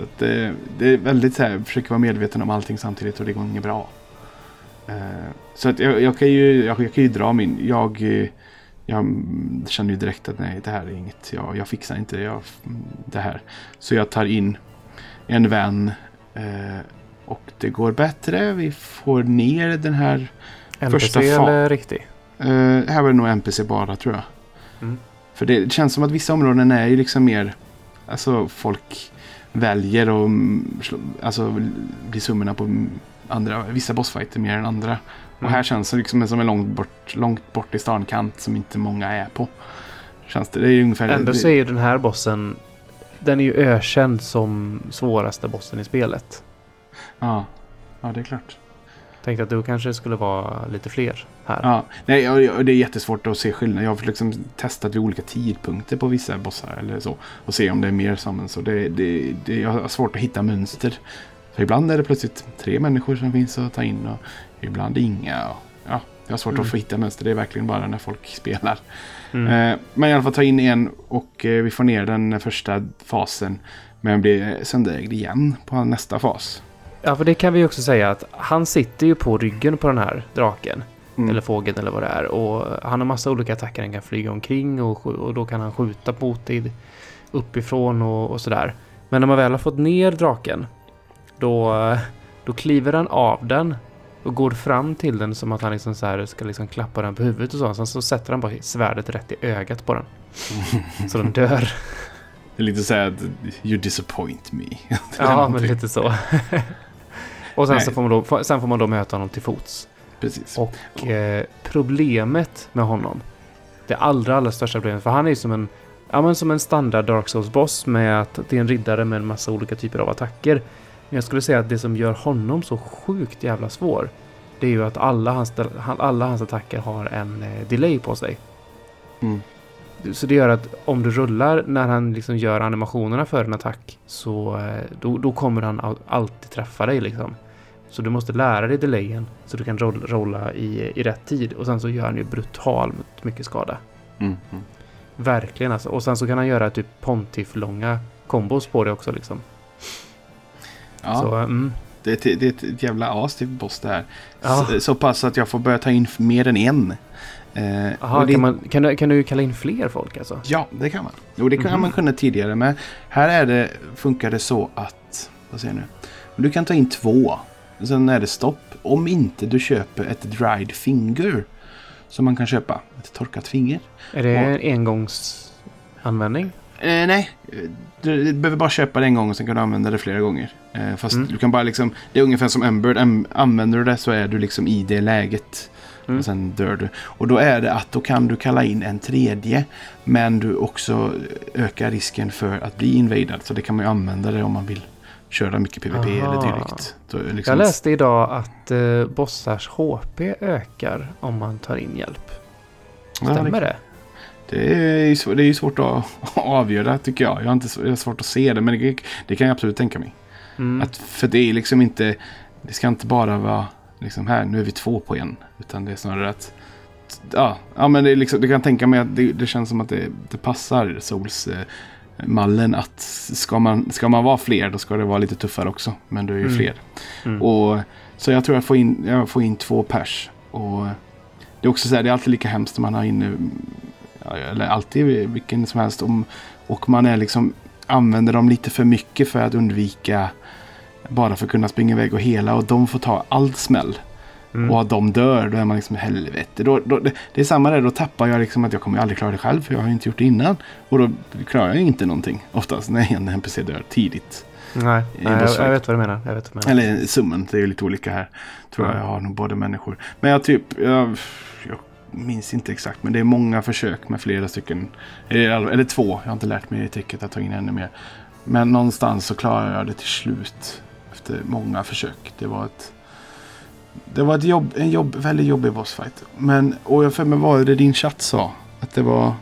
B: Så att, eh, det är väldigt så här, försöker vara medveten om allting samtidigt och det går inget bra. Eh, så att jag, jag, kan ju, jag, jag kan ju dra min. Jag, eh, jag känner ju direkt att nej, det här är inget. Jag, jag fixar inte jag, det här. Så jag tar in en vän. Eh, och det går bättre. Vi får ner den här
A: NPC
B: Första fa-
A: eller riktig?
B: Uh, här var det nog NPC bara tror jag.
A: Mm.
B: För det känns som att vissa områden är ju liksom mer... Alltså folk väljer att slå- alltså, bli summorna på andra, vissa bossfighter mer än andra. Och
A: Mm.
B: här känns det liksom som en långt bort, långt bort i stankant som inte många är på. Känns det. Det är ungefär...
A: Ändå så är ju den här bossen den är ju ökänd som svåraste bossen i spelet.
B: ja. ja, det är klart.
A: Tänkte att du kanske skulle vara lite fler här.
B: Ja, nej, och- det är jättesvårt att se skillnad. Jag har liksom testat vid olika tidpunkter på vissa bossar eller så. Och se om det är mer som en så. Det, det, det, jag har svårt att hitta mönster. För ibland är det plötsligt tre människor som finns att ta in och ibland inga. Och, ja, jag har svårt
A: Mm.
B: att få hitta mönster. Det är verkligen bara när folk spelar.
A: Mm.
B: Eh, men i alla fall ta in en och eh, vi får ner den första fasen. Men blir sönderägd igen på nästa fas.
A: Ja, för det kan vi också säga att han sitter ju på ryggen på den här draken.
B: Mm.
A: Eller fågeln eller vad det är. Och han har massa olika attacker. Han kan flyga omkring och, och då kan han skjuta mot dig uppifrån och, och sådär. Men när man väl har fått ner draken. Då, då kliver han av den. Och går fram till den som att han liksom så ska liksom klappa den på huvudet och så. Sen så sätter han bara svärdet rätt i ögat på den. Så den dör.
B: Det är lite så här att you disappoint me.
A: Ja, men lite så. och sen,
B: Nej.
A: så får man då, sen får man då möta honom till fots.
B: Precis.
A: Och eh, problemet med honom, det allra, allra största problemet, för han är ju som en, ja, men som en standard Dark Souls-boss med att det är en riddare med en massa olika typer av attacker. Men jag skulle säga att det som gör honom så sjukt jävla svår, det är ju att alla hans, han- alla hans attacker har en eh, delay på sig.
B: Mm.
A: Så det gör att om du rullar när han liksom gör animationerna för en attack så eh, då, då kommer han al- alltid träffa dig liksom. Så du måste lära dig delayen så du kan roll, rolla i, i rätt tid. Och sen så gör han ju brutalt mycket skada.
B: Mm. Mm.
A: Verkligen alltså. Och sen så kan han göra typ pontiff-långa kombos på det också liksom.
B: Ja,
A: Så mm,
B: det, är ett- det är ett jävla as till boss det här.
A: Ja.
B: Så, så pass att jag får börja ta in mer än en. Eh,
A: aha,
B: det,
A: kan, man, kan, du, kan du kalla in fler folk alltså?
B: Ja, det kan man. Jo, det kan
A: Mhm.
B: man kunna tidigare. Men här är det, funkar det så att... Vad säger jag nu? Du kan ta in två. Sen är det stopp. Om inte du köper ett dried finger. Som man kan köpa. Ett torkat finger.
A: Är det en engångsanvändning?
B: Eh, nej, du, du behöver bara köpa det en gång och sen kan du använda det flera gånger. Eh, fast
A: Mm.
B: du kan bara liksom, det är ungefär som Ember. Em, använder du det så är du liksom i det läget.
A: Mm.
B: Och sen dör du. Och då är det att då kan du kalla in en tredje. Men du också ökar risken för att bli invadad. Så det kan man ju använda det om man vill köra mycket PVP eller
A: Aha.
B: dylikt. Är det liksom
A: Jag läste idag att uh, bossars HP ökar om man tar in hjälp.
B: Ja,
A: Stämmer det?
B: Det är ju svårt, det är ju svårt att, avgöra tycker jag. Jag har, inte, jag har svårt att se det. Men det, det kan jag absolut tänka mig.
A: Mm.
B: Att, för det är liksom inte... Det ska inte bara vara liksom här, nu är vi två på en. Utan det är snarare att... Ja, ja men det, är liksom, det kan jag tänka mig att det, det känns som att det, det passar Souls eh, mallen att ska man, ska man vara fler då ska det vara lite tuffare också. Men du är ju
A: Mm.
B: fler.
A: Mm.
B: Och, så jag tror jag får in, jag får in två pers. Och det är också så här, det är alltid lika hemskt när man har inne, eller alltid vilken som helst. Om, och man är liksom, använder dem lite för mycket för att undvika, bara för att kunna springa iväg och hela. Och de får ta allt smäll.
A: Mm.
B: Och att de dör, då är man liksom helvete. Då, då, det, det är samma där, då tappar jag liksom att jag kommer aldrig klara det själv. För jag har ju inte gjort det innan. Och då klarar jag inte någonting oftast när en NPC dör tidigt.
A: Nej, nej jag, jag vet vad du menar. Jag vet vad du menar.
B: Eller summan, det är ju lite olika här. Tror jag,
A: Ja.
B: jag har nog både människor. Men jag typ, jag, jag minns inte exakt. Men det är många försök med flera stycken. Eller, eller två, jag har inte lärt mig i tricket att ta in ännu mer. Men någonstans så klarar jag det till slut. Efter många försök. Det var ett... Det var ett jobb, en jobb, väldigt jobbig bossfight. Men, och jag för mig var det din chatt sa. Att det var...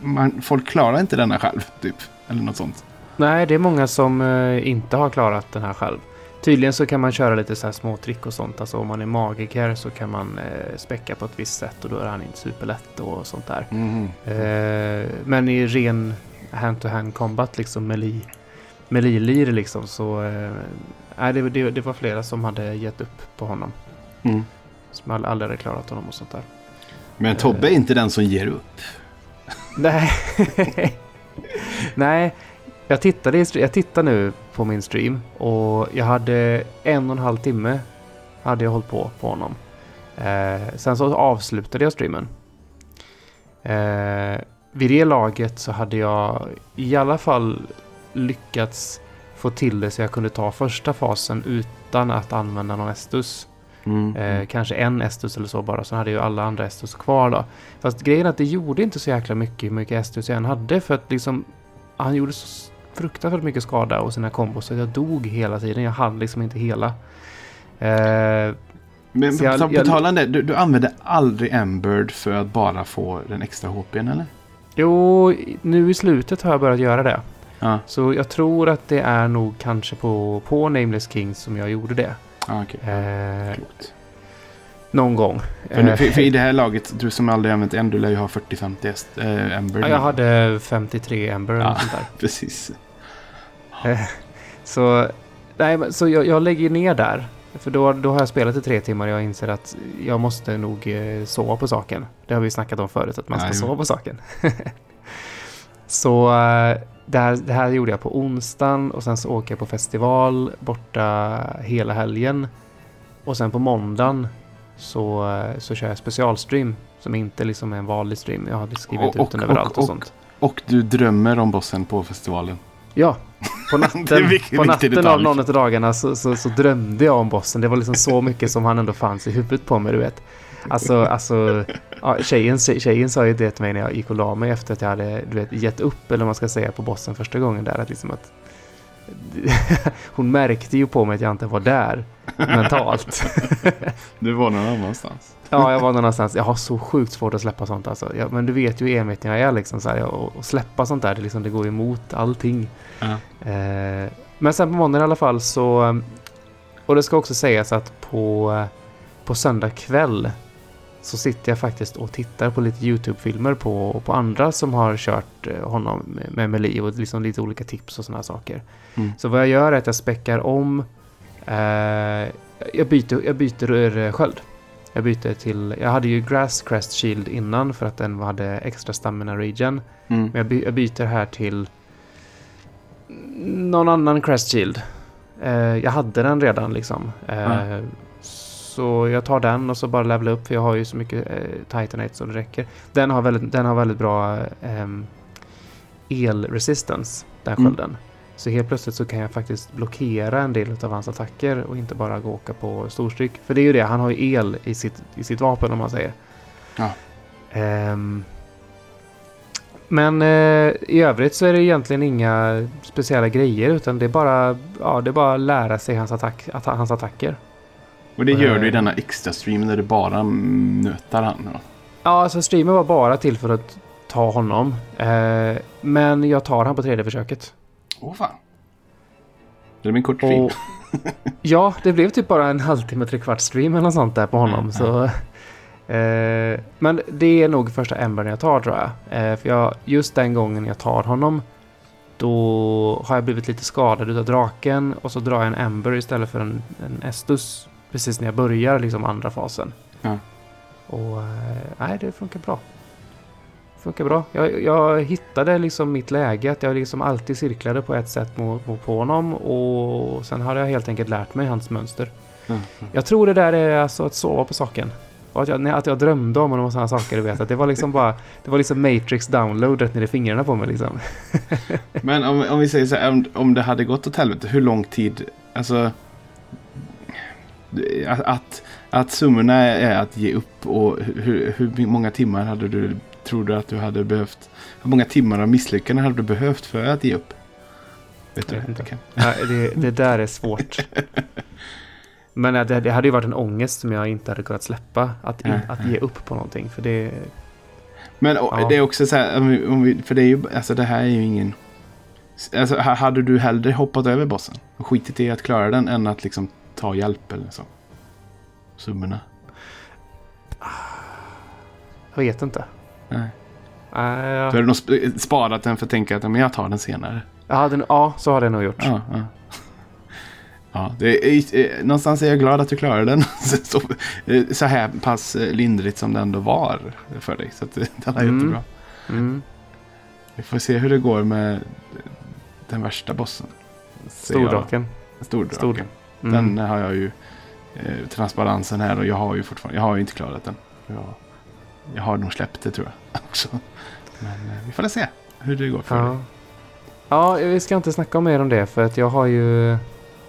B: Man, folk klarar inte denna själv, typ. Eller något sånt.
A: Nej, det är många som eh, inte har klarat den här själv. Tydligen så kan man köra lite så här små trick och sånt. Alltså om man är magiker så kan man eh, späcka på ett visst sätt och då är han inte superlätt och sånt där.
B: Mhm.
A: Eh, men i ren hand-to-hand combat, liksom melee, melee-lir liksom, så... Eh, nej, det, det, det var flera som hade gett upp på honom.
B: Mm.
A: Som aldrig aldrig hade klarat honom och sånt där.
B: Men Tobbe är inte den som ger upp.
A: Nej. Nej, jag tittade, jag tittar nu på min stream och jag hade en och en halv timme hade jag hållit på på honom. Eh, sen så avslutade jag streamen. Eh, vid det laget så hade jag i alla fall lyckats få till det så jag kunde ta första fasen utan att använda någon Estus.
B: Mm.
A: Eh, kanske en Estus eller så bara, så hade ju alla andra Estus kvar då. Fast grejen är att det gjorde inte så jäkla mycket hur mycket Estus jag än hade för att liksom han gjorde så fruktansvärt mycket skada och sina kombos så jag dog hela tiden. Jag hann liksom inte hela. Eh,
B: Men
A: jag-
B: på,
A: jag-
B: tal om det, du, du använder aldrig Emberd för att bara få den extra HPn eller?
A: jo, nu i slutet har jag börjat göra det.
B: Ja,
A: Så jag tror att det är nog kanske på, på Nameless Kings som jag gjorde det.
B: ah, okej.
A: Eh,
B: Klokt.
A: någon gång.
B: För, nu-
A: Eh,
B: för, för i det här laget, du som aldrig använt en, du lär ju ha 40-50 est- äh, Emberd.
A: ja, jag hade 53 Ember eller
B: Ja.
A: sånt där.
B: Precis.
A: Så, nej, så jag, jag lägger ner där. För då, då har jag spelat i tre timmar och jag inser att jag måste nog eh, sova på saken. Det har vi snackat om förut, att man ska
B: Jajamän.
A: sova på saken. så eh, det här, det här gjorde jag på onsdagen och sen så åker jag på festival borta hela helgen. Och sen på måndagen så, så kör jag specialstream som inte liksom är en vanlig stream. Jag hade skrivit
B: Och-
A: ut den
B: och-
A: överallt och,
B: och-
A: sånt.
B: Och du drömmer om bossen på festivalen.
A: Ja, på natten,
B: viktig-
A: på natten av någon av dagarna så, så, så drömde jag om bossen. Det var liksom så mycket som han ändå fanns i huvudet på mig, du vet. Alltså, alltså ja, tjejen, tjejen sa ju det till mig när jag gick och la mig efter att jag hade du vet, gett upp, eller vad man ska säga, på bossen första gången där. Att liksom att, hon märkte ju på mig att jag inte var där mentalt.
B: Du var någon annanstans.
A: Ja, jag var någon annanstans. Jag har så sjukt svårt att släppa sånt alltså. Ja, men du vet ju hur enveten jag är liksom. Så här, och, och släppa sånt där, det, liksom, det går emot allting.
B: Ja.
A: Eh, men sen på måndagen i alla fall så... Och det ska också sägas att på, på söndag kväll så sitter jag faktiskt och tittar på lite YouTube-filmer på, på andra som har kört eh, honom med, Melee och liksom lite olika tips och sådana saker.
B: Mm.
A: Så vad jag gör är att jag späckar om... Eh, jag, byter, jag byter sköld. Jag byter till... Jag hade ju Grass Crest Shield innan för att den hade extra stamina regen.
B: Mm.
A: Men jag, by, jag byter här till någon annan Crest Shield. Eh, jag hade den redan liksom. Eh,
B: Ja.
A: Så jag tar den och så bara levla upp för jag har ju så mycket eh, Titanite så det räcker. Den har väldigt, den har väldigt bra ehm, el-resistance, den
B: Mm.
A: skölden. Så helt plötsligt så kan jag faktiskt blockera en del av hans attacker och inte bara gå och åka på storstryk. För det är ju det, han har ju el i sitt, i sitt vapen om man säger.
B: Ja.
A: Ehm, men eh, i övrigt så är det egentligen inga speciella grejer utan det är bara, ja, det bara lära sig hans, attack, att, hans attacker.
B: Och det gör du i denna extra stream där du bara nötar han. Ja.
A: Ja, alltså streamen var bara till för att ta honom. Eh, men jag tar han på tredje försöket.
B: Åh fan. Det är min kort stream.
A: Och, ja, det blev typ bara en halvtimme, tre kvart stream eller något sånt där på honom.
B: Mm,
A: Så, eh, men det är nog första Embern jag tar tror jag. Eh, för jag, just den gången jag tar honom då har jag blivit lite skadad utav draken och så drar jag en Ember istället för en, en Estus precis när jag börjar liksom andra fasen.
B: Ja.
A: Och eh, nej, det funkar bra. Funkar bra. Jag, jag hittade liksom mitt läge, att jag liksom alltid cirklade på ett sätt mot, mot på honom och sen har jag helt enkelt lärt mig hans mönster.
B: Mm.
A: Jag tror det där är alltså att sova på saken. Och att jag, att jag drömde om och sådana saker, du vet. Att det var liksom bara, det var liksom Matrix download rätt ner i fingrarna på mig liksom.
B: Men om, om vi säger så här, om, om det hade gått åt helvete, hur lång tid, alltså... Att, att, att summorna är att ge upp och hur, hur många timmar hade du, tror du att du hade behövt? Hur många timmar av misslyckanden hade du behövt för att ge upp? Vet du?
A: Inte.
B: Kan-
A: Nej, det, det där är svårt. Men det, det hade ju varit en ångest som jag inte hade kunnat släppa. Att, in, att ge upp på någonting. För det...
B: Men
A: Ja.
B: det är också så här, om vi, för det är ju, alltså det här är ju ingen... Alltså ha- hade du hellre hoppat över bossen och skitit i att klara den än att liksom ta hjälp eller så? Summorna?
A: Jag vet inte.
B: Nej. Då
A: jag,
B: hade du nog sp- sparat den för att tänka att ja, men jag tar den senare.
A: jag hade, ja, så hade jag nog gjort.
B: Ja, ja. ja det är, någonstans är jag glad att du klarade den. så, så här pass lindrigt som det ändå var för dig. Så att, det det var
A: Mm.
B: jättebra.
A: Mm.
B: Vi får se hur det går med den värsta bossen. Jag.
A: Stordraken.
B: Stordraken.
A: Mm.
B: Den har jag ju eh, transparensen här och jag har ju fortfarande, jag har ju inte klarat den. Jag, jag har nog släppt det tror jag också. Men eh, vi får se hur det går för dig.
A: Ja. ja, vi ska inte snacka mer om det för att jag har ju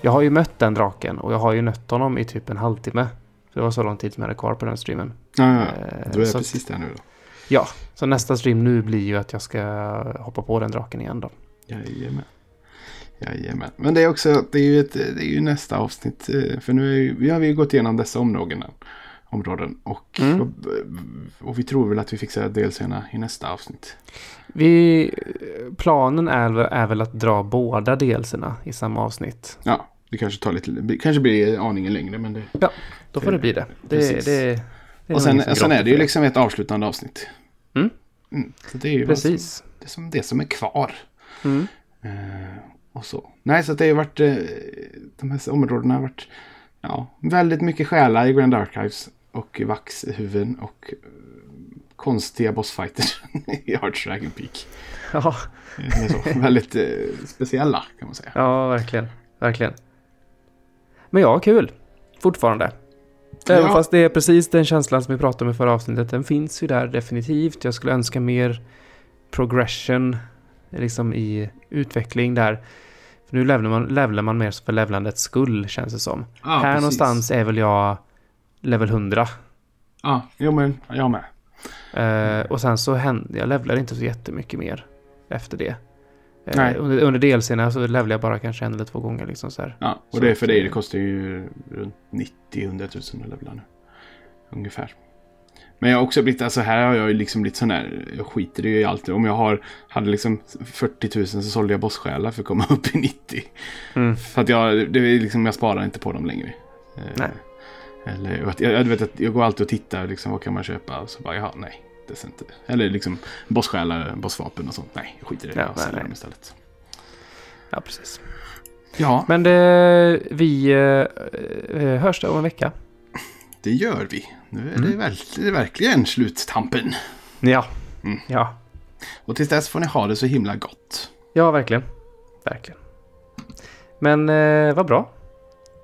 A: Jag har ju mött den draken och jag har ju nött honom i typ en halvtimme. Det var så lång tid som jag hade kvar på den streamen.
B: Ja, ja,
A: Eh,
B: ja. Då är
A: så,
B: precis där nu då.
A: så nästa stream nu blir ju att jag ska hoppa på den draken igen då.
B: Jajamän. Jajamän. Men det är också, det är ju, ett, det är ju nästa avsnitt. eh, För nu är vi har vi gått igenom dessa områden. områden och,
A: Mm.
B: och, och vi tror väl att vi fixar delserna i nästa avsnitt.
A: Vi, planen är, är väl att dra båda delserna i samma avsnitt.
B: Ja, det kanske tar lite, det kanske blir aningen längre men det.
A: Då får det bli det. det,
B: Precis.
A: det, det är
B: Och sen, sen är det ju liksom ett avslutande avsnitt.
A: Mm.
B: Mm, så det är ju vad som,
A: Precis.
B: det, som, det som är kvar.
A: Mm.
B: Eh, och så. Nej, så det har varit, eh, de här områdena har varit ja, väldigt mycket själar i Grand Archives och vaxhuvuden och eh, konstiga bossfighters i Arch Dragon Peak.
A: Ja,
B: Eh, så, väldigt eh, speciella kan man säga.
A: ja, verkligen. Verkligen. Men ja, kul. Fortfarande. Även
B: Ja.
A: fast det är precis den känslan som vi pratade om i förra avsnittet. Den finns ju där definitivt. Jag skulle önska mer progression liksom i utveckling där. För nu levlar man, levlar man mer för levlandets skull känns det som.
B: Ja,
A: här
B: precis.
A: någonstans är väl jag level 100.
B: Ja, jo men jag med.
A: Eh, och sen så hände, jag levlar inte så jättemycket mer efter det. Eh,
B: Nej.
A: under, under delserna så levlar jag bara kanske en eller två gånger liksom så här.
B: Ja, och det är för dig,
A: eh,
B: det kostar ju runt 90-100 000 att levla nu. Ungefär. Men jag har också blivit, alltså här har jag ju liksom blivit sån här, jag skiter i allt. Om jag har, hade liksom 40 000 så sålde jag bosssjälar för att komma upp i 90.
A: Mm.
B: För att jag, det är liksom, jag sparar inte på dem längre. Eh,
A: Nej.
B: Eller, jag, jag, vet att jag går alltid och tittar, liksom, vad kan man köpa? Och så bara, jaha, nej. Det är inte. Eller liksom bosssjälar, bossvapen och sånt. Nej, jag skiter i det.
A: Ja,
B: jag säljer dem istället.
A: Ja, precis.
B: Ja,
A: Men det, vi eh, eh, hörs då om en vecka.
B: det gör vi. Nu är
A: Mm.
B: det, det är verkligen sluttampen.
A: Ja.
B: Mm.
A: Ja.
B: Och tills dess får ni ha det så himla gott.
A: Ja, verkligen. Verkligen. Men eh, vad bra.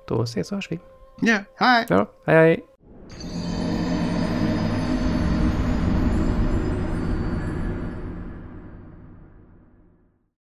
A: Då ses och hörs vi.
B: Ja, hej!
A: Ja, hej hej.